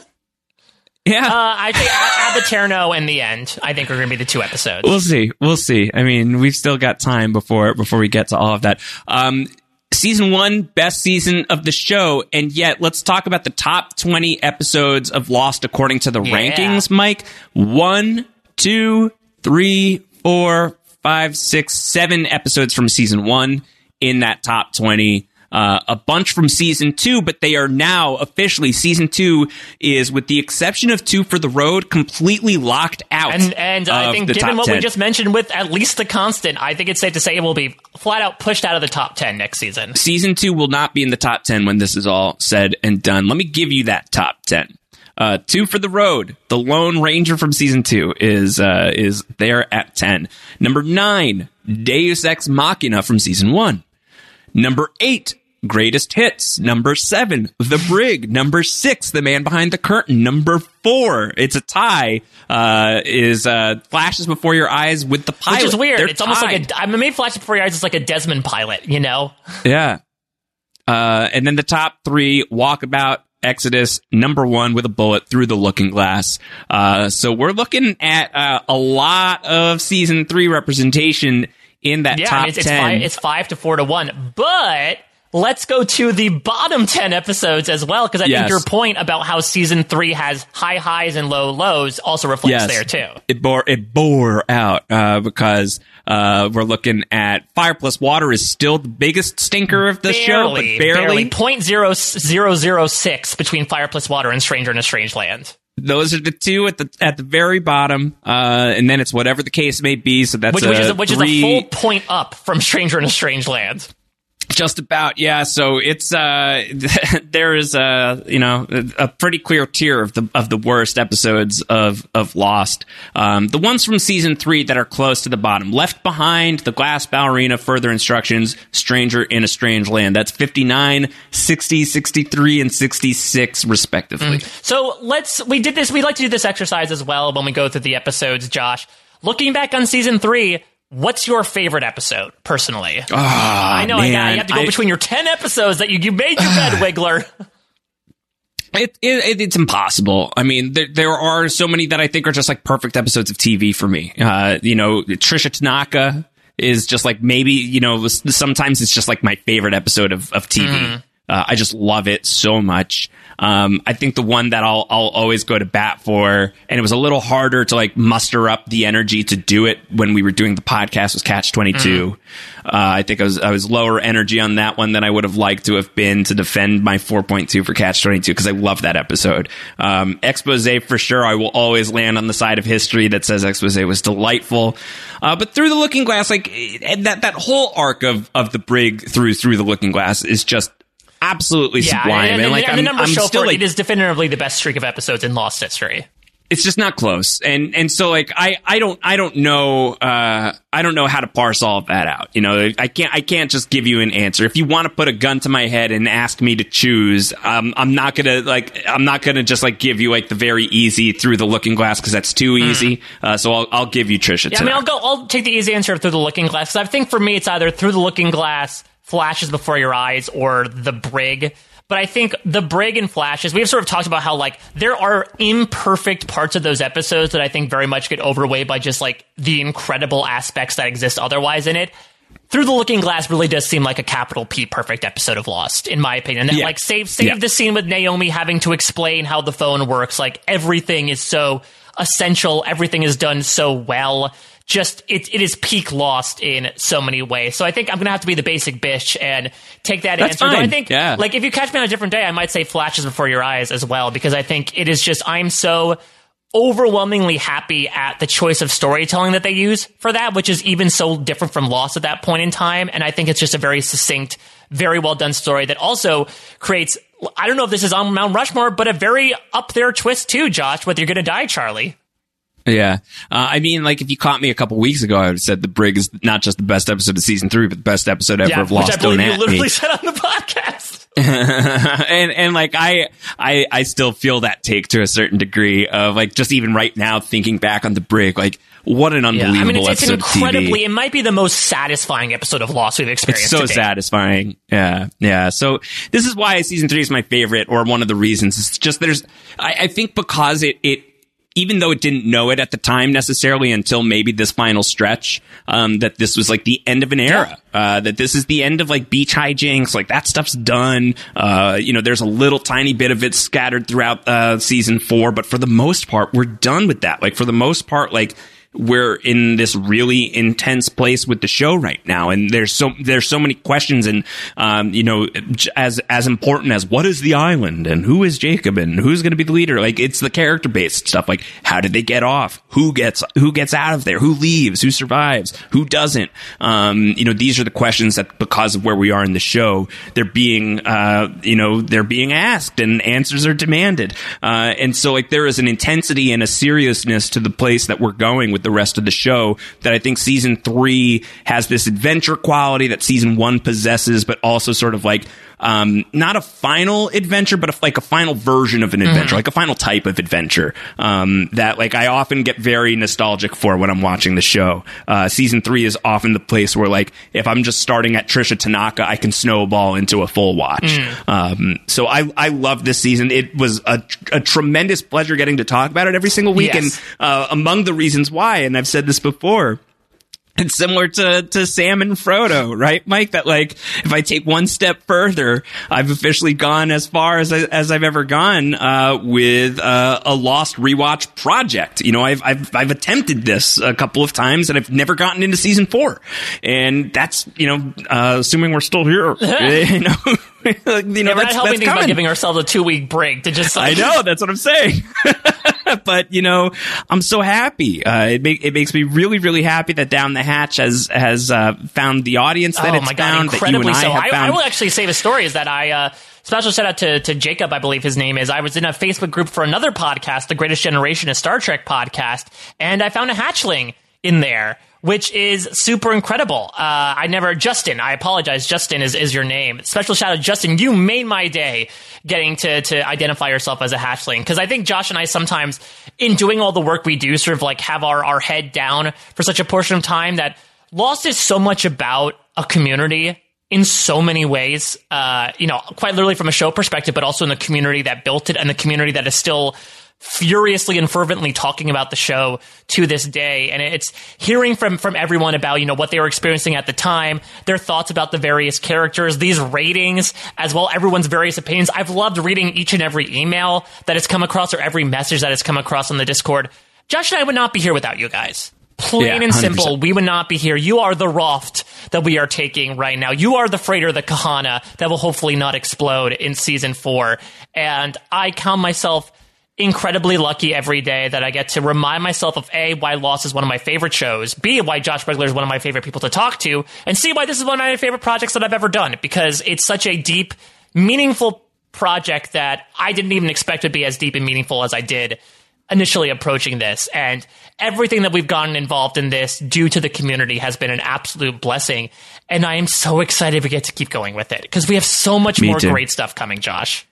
Speaker 3: Yeah,
Speaker 4: I think Ab Aeterno in the end. I think are going to be the two episodes.
Speaker 3: we'll see. We'll see. I mean, we've still got time before before we get to all of that. Um, season one, best season of the show, and yet let's talk about the top twenty episodes of Lost according to the
Speaker 4: Yeah.
Speaker 3: rankings. Mike, one, two, three, four, five, six, seven episodes from season one in that top twenty. Uh, a bunch from season two, but they are now officially season two is, with the exception of two for the road, completely locked out.
Speaker 4: And and I think given what
Speaker 3: 10.
Speaker 4: we just mentioned with at least the constant, I think it's safe to say it will be flat out pushed out of the top ten next season.
Speaker 3: season two will not be in the top 10 when this is all said and done. Let me give you that top 10. Uh, two for the road. The Lone Ranger from season two is, uh, is there at 10. Number nine, Deus Ex Machina from season one. Number eight, Greatest Hits. Number seven, The Brig. Number six, The Man Behind the Curtain. Number four, it's a tie, uh, is, uh, Flashes Before Your Eyes with the pilot.
Speaker 4: Which is weird.
Speaker 3: They're
Speaker 4: it's almost like
Speaker 3: tied.
Speaker 4: a. I mean, maybe Flash Before Your Eyes is like a Desmond pilot. You know,
Speaker 3: Yeah. Uh, and then the top three, Walkabout, Exodus, number one with a bullet through the looking glass. Uh, so we're looking at uh, a lot of season three representation in that
Speaker 4: yeah. I
Speaker 3: top
Speaker 4: mean, it's, it's
Speaker 3: 10.
Speaker 4: five. It's five to four to one. But let's go to the bottom ten episodes as well, because I
Speaker 3: Yes.
Speaker 4: think your point about how season three has high highs and low lows also reflects there too.
Speaker 3: It bore it bore out uh, because uh, we're looking at Fire Plus Water is still the biggest stinker of the show, but
Speaker 4: barely,
Speaker 3: barely.
Speaker 4: between Fire Plus Water and Stranger in a Strange Land.
Speaker 3: Those are the two at the at the very bottom, uh, and then it's whatever the case may be. So that's
Speaker 4: Which, which
Speaker 3: a
Speaker 4: is which
Speaker 3: three,
Speaker 4: is a full point up from Stranger in a Strange Land.
Speaker 3: Just about, yeah. So it's uh, there is a you know a pretty clear tier of the of the worst episodes of of Lost. Um, the ones from season three that are close to the bottom: Left Behind, The Glass Ballerina, Further Instructions, Stranger in a Strange Land. That's 59, 60, 63, and 66 respectively.
Speaker 4: So let's we did this. We like to do this exercise as well when we go through the episodes. Josh, looking back on season three. What's your favorite episode, personally? I know, I,
Speaker 3: Ah,
Speaker 4: you have to go
Speaker 3: I-
Speaker 4: between your 10 episodes that you, you made your bed, Wigler.
Speaker 3: It, it, it's impossible. I mean, there, there are so many that I think are just like perfect episodes of TV for me. Uh, you know, Tricia Tanaka is just like maybe, you know, sometimes it's just like my favorite episode of, of TV. Uh, I just love it so much. Um, I think the one that I'll, I'll always go to bat for, and it was a little harder to like muster up the energy to do it when we were doing the podcast was Catch 22. Uh, I think I was, I was lower energy on that one than I would have liked to have been to defend my 4.2 for Catch 22 because I love that episode. Um, expose for sure. I will always land on the side of history that says expose was delightful. Uh, but through the looking glass, like eh, that, that whole arc of, of the brig through, through the looking glass is just absolutely
Speaker 4: Yeah,
Speaker 3: sublime.
Speaker 4: and, and,
Speaker 3: like,
Speaker 4: and
Speaker 3: I'm,
Speaker 4: numbers
Speaker 3: I'm
Speaker 4: show
Speaker 3: still
Speaker 4: for it.
Speaker 3: like,
Speaker 4: it is definitively the best streak of episodes in Lost history.
Speaker 3: it's just not close and and so like i i don't i don't know uh i don't know how to parse all of that out you know i can't i can't just give you an answer if you want to put a gun to my head and ask me to choose um i'm not gonna like i'm not gonna just like give you like the very easy through the looking glass because that's too easy uh so i'll i'll give you tricia
Speaker 4: Yeah, I mean, I'll go. I'll take the easy answer through the looking glass. I think for me, it's either through the looking glass, flashes before your eyes, or the brig. But I think the brig and flashes. We've sort of talked about how like there are imperfect parts of those episodes that I think very much get overweighed by just like the incredible aspects that exist otherwise in it. Through the Looking Glass really does seem like a capital P perfect episode of Lost, in my opinion. That
Speaker 3: Yeah.
Speaker 4: like save save
Speaker 3: Yeah.
Speaker 4: the scene with Naomi having to explain how the phone works. Like everything is so essential, everything is done so well. Just it it is peak Lost in so many ways. So I think I'm gonna have to be the basic bitch and take that
Speaker 3: That's
Speaker 4: answer. Though I think
Speaker 3: Yeah.
Speaker 4: like if you catch me on a different day, I might say flashes before your eyes as well, because I think it is just I'm so overwhelmingly happy at the choice of storytelling that they use for that, which is even so different from Lost at that point in time. And I think it's just a very succinct, very well done story that also creates, I don't know if this is on Mount Rushmore, but a very up there twist too, Josh, with You're Gonna Die, Charlie.
Speaker 3: Yeah. Uh, I mean, like, if you caught me a couple weeks ago, I would have said The Brig is not just the best episode of season three, but the best episode ever
Speaker 4: yeah,
Speaker 3: of Lost.
Speaker 4: which I believe you
Speaker 3: me.
Speaker 4: literally said on the podcast.
Speaker 3: and and like I I I still feel that take to a certain degree of like just even right now thinking back on the brig like what an
Speaker 4: Yeah,
Speaker 3: unbelievable
Speaker 4: I mean, it's, it's an
Speaker 3: episode of
Speaker 4: incredibly, it might be the most satisfying episode of Lost we've experienced.
Speaker 3: It's so satisfying. Yeah, yeah. So this is why season three is my favorite, or one of the reasons. It's just there's, I, I think because it it even though it didn't know it at the time necessarily until maybe this final stretch, um, that this was like the end of an era. Uh, that this is the end of like beach hijinks, like that stuff's done. Uh, you know, there's a little tiny bit of it scattered throughout uh, season four, but for the most part, we're done with that. Like for the most part, like we're in this really intense place with the show right now. And there's so there's so many questions and um you know as as important as what is the island and who is Jacob and who's going to be the leader? Like it's the character based stuff. Like how did they get off? Who gets who gets out of there? Who leaves? Who survives? Who doesn't? Um you know these are the questions that because of where we are in the show they're being uh you know they're being asked and answers are demanded. Uh and so like there is an intensity and a seriousness to the place that we're going with the rest of the show that I think season three has this adventure quality that season one possesses, but also sort of like um, not a final adventure, but a, like a final version of an adventure, like a final type of adventure um, that like I often get very nostalgic for when I'm watching the show. Uh, season three is often the place where like if I'm just starting at Tricia Tanaka, I can snowball into a full watch. Um, so I I love this season. It was a, a tremendous pleasure getting to talk about it every single week,
Speaker 4: Yes.
Speaker 3: and uh, among the reasons why, and I've said this before. It's similar to, to Sam and Frodo, right, Mike? That like, if I take one step further, I've officially gone as far as I, as I've ever gone uh, with uh, a Lost rewatch project. You know, I've, I've I've attempted this a couple of times, and I've never gotten into season four. And that's you know, uh, assuming we're still here, you know, you know,
Speaker 4: Yeah, we're not helping things by giving ourselves a two week break to just Like, I
Speaker 3: know that's what I'm saying. but you know, I'm so happy. Uh, it, make, it makes me really, really happy that Down the Hatch has has uh, found the audience that
Speaker 4: oh
Speaker 3: it's
Speaker 4: my god,
Speaker 3: found.
Speaker 4: incredibly
Speaker 3: that you and I
Speaker 4: so.
Speaker 3: have
Speaker 4: I, I will actually say a story. Is that I. Uh, Special shout out to, to Jacob, I believe his name is. I was in a Facebook group for another podcast, The Greatest Generation, a Star Trek podcast, and I found a hatchling in there, which is super incredible. Uh, I never, Justin, I apologize. Justin is, is your name. Special shout out, Justin. You made my day getting to, to identify yourself as a hatchling. Cause I think Josh and I sometimes, in doing all the work we do, sort of like have our, our head down for such a portion of time that Lost is so much about a community in so many ways, uh, you know, quite literally from a show perspective, but also in the community that built it and the community that is still furiously and fervently talking about the show to this day. And it's hearing from, from everyone about, you know, what they were experiencing at the time, their thoughts about the various characters, these ratings, as well, everyone's various opinions. I've loved reading each and every email that has come across or every message that has come across on the Discord. Josh and I would not be here without you guys. Plain
Speaker 3: Yeah,
Speaker 4: and simple, we would not be here. You are the raft that we are taking right now. You are the freighter, the Kahana, that will hopefully not explode in season four. And I count myself incredibly lucky every day that I get to remind myself of A, why Lost is one of my favorite shows, B, why Josh Wigler is one of my favorite people to talk to, and C, why this is one of my favorite projects that I've ever done because it's such a deep, meaningful project that I didn't even expect to be as deep and meaningful as I did initially approaching this. And everything that we've gotten involved in this due to the community has been an absolute blessing. And I am so excited we get to keep going with it because we have so much
Speaker 3: Me
Speaker 4: more
Speaker 3: too.
Speaker 4: great stuff coming, Josh.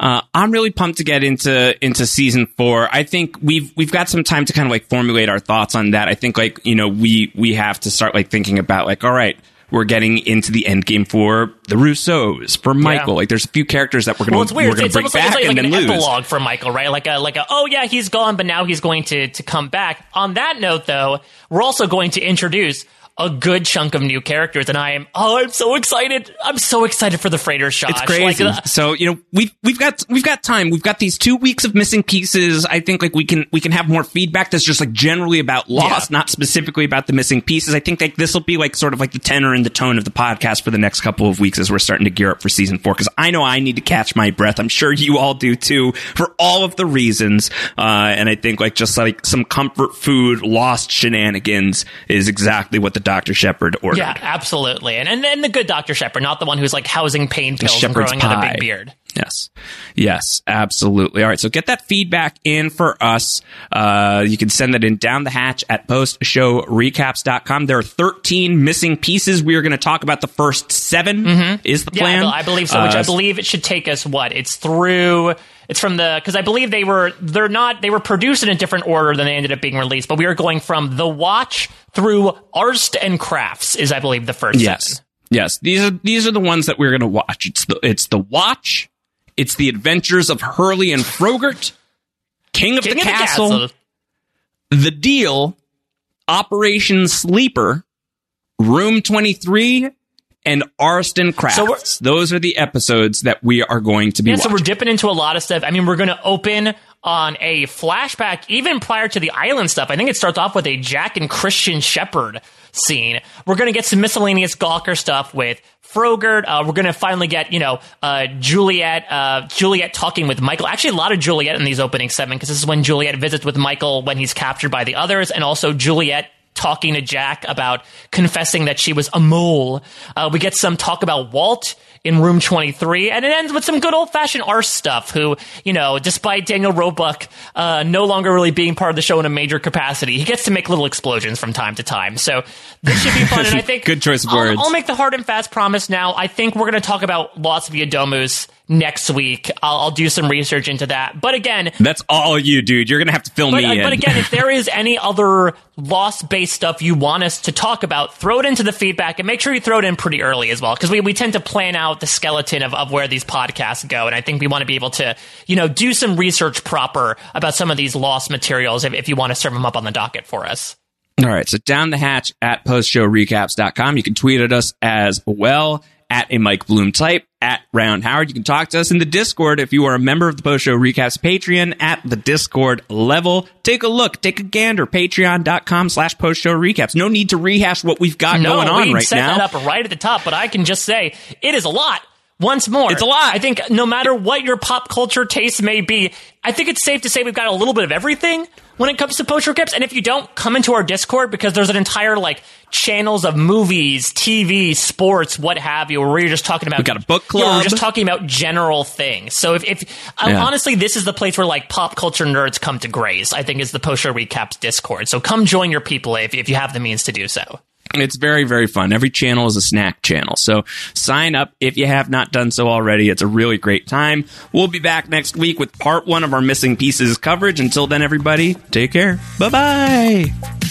Speaker 3: Uh, I'm really pumped to get into into season four. I think we've we've got some time to kind of like formulate our thoughts on that. I think like you know we we have to start like thinking about like all right. We're getting into the end game for the Rousseaus, for Michael. Like, there's a few characters that we're going
Speaker 4: Well,
Speaker 3: to
Speaker 4: weird.
Speaker 3: we're going
Speaker 4: It's
Speaker 3: to bring
Speaker 4: like,
Speaker 3: back
Speaker 4: it's like,
Speaker 3: and
Speaker 4: like
Speaker 3: then
Speaker 4: an
Speaker 3: lose.
Speaker 4: epilogue for Michael, right? Like a like a oh yeah, he's gone, but now he's going to to come back. On that note, though, we're also going to introduce a good chunk of new characters, and I am oh, I'm so excited! I'm so excited for the freighter shot.
Speaker 3: It's crazy.
Speaker 4: Like, uh,
Speaker 3: so you know we've we've got we've got time. We've got these two weeks of missing pieces. I think like we can we can have more feedback that's just like generally about loss, not specifically about the missing pieces. I think like this will be like sort of like the tenor and the tone of the podcast for the next couple of weeks as we're starting to gear up for season four. Because I know I need to catch my breath. I'm sure you all do too for all of the reasons. Uh, and I think like just like some comfort food lost shenanigans is exactly what the Doctor Shephard ordered.
Speaker 4: yeah, absolutely, and, and and the good Doctor Shephard, not the one who's like housing pain pills and growing out a big beard.
Speaker 3: Yes. Yes, absolutely. All right. So get that feedback in for us. Uh, you can send that in down the hatch at postshowrecaps.com. There are 13 missing pieces. We are going to talk about the first 7 is the
Speaker 4: Yeah,
Speaker 3: plan.
Speaker 4: be- I believe so. Which
Speaker 3: Uh,
Speaker 4: I believe it should take us what? It's through. It's from the because I believe they were they're not they were produced in a different order than they ended up being released. But we are going from the Watch through Arzt and Crafts is I believe the first.
Speaker 3: Yes.
Speaker 4: seven.
Speaker 3: Yes. These are, these are the ones that we're going to watch. It's the, it's the watch. It's the adventures of Hurley and Frogurt, King of
Speaker 4: King
Speaker 3: the
Speaker 4: of the
Speaker 3: Castle,
Speaker 4: Castle.
Speaker 3: The Deal, Operation Sleeper, Room 23, and Arzt and Crafts.
Speaker 4: So
Speaker 3: Those are the episodes that we are going to be
Speaker 4: Yeah,
Speaker 3: watching.
Speaker 4: so we're dipping into a lot of stuff. I mean, we're going to open on a flashback even prior to the island stuff. I think it starts off with a Jack and Christian Shephard scene. We're going to get some miscellaneous Gawker stuff with Frogurt. Uh, we're going to finally get, you know, uh, Juliet, uh, Juliet talking with Michael. Actually, a lot of Juliet in these opening segments because this is when Juliet visits with Michael when he's captured by the others, and also Juliet talking to Jack about confessing that she was a mole. Uh, we get some talk about Walt in room 23, and it ends with some good old fashioned Arzt stuff, who, you know, despite Daniel Roebuck uh, no longer really being part of the show in a major capacity, he gets to make little explosions from time to time. So this should be fun, and I think.
Speaker 3: Good choice of
Speaker 4: I'll-
Speaker 3: words.
Speaker 4: I'll make the hard and fast promise now. I think we're going to talk about Lost via Domus next week. I'll, I'll do some research into that. But again,
Speaker 3: That's all you, dude. You're going to have to fill
Speaker 4: but,
Speaker 3: me
Speaker 4: uh,
Speaker 3: in.
Speaker 4: but again, if there is any other loss based stuff you want us to talk about, throw it into the feedback and make sure you throw it in pretty early as well. Because we, we tend to plan out the skeleton of, of where these podcasts go. And I think we want to be able to, you know, do some research proper about some of these lost materials if, if you want to serve them up on the docket for us.
Speaker 3: All right. So down the hatch at postshowrecaps.com. You can tweet at us as well at a Mike Bloom type at Round Howard. You can talk to us in the Discord if you are a member of the Post Show Recaps Patreon at the Discord level. Take a look, take a gander, patreon.com slash post show recaps. No need to rehash what we've got
Speaker 4: No,
Speaker 3: going on
Speaker 4: we
Speaker 3: right
Speaker 4: set
Speaker 3: now.
Speaker 4: that up right at the top, but I can just say it is a lot. Once more.
Speaker 3: It's a lot.
Speaker 4: I think no matter what your pop culture taste may be, I think it's safe to say we've got a little bit of everything when it comes to post recaps. And if you don't, come into our Discord because there's an entire like channels of movies, TV, sports, what have you, where you're just talking about.
Speaker 3: We got a book
Speaker 4: Yeah, we're just talking about general things. So if, if uh,
Speaker 3: Yeah.
Speaker 4: honestly, this is the place where like pop culture nerds come to grace. I think is the show recaps Discord. So come join your people if, if you have the means to do so.
Speaker 3: It's very, very fun. Every channel is a snack channel. So sign up if you have not done so already. It's a really great time. We'll be back next week with part one of our missing pieces coverage. Until then, everybody, take care. Bye bye.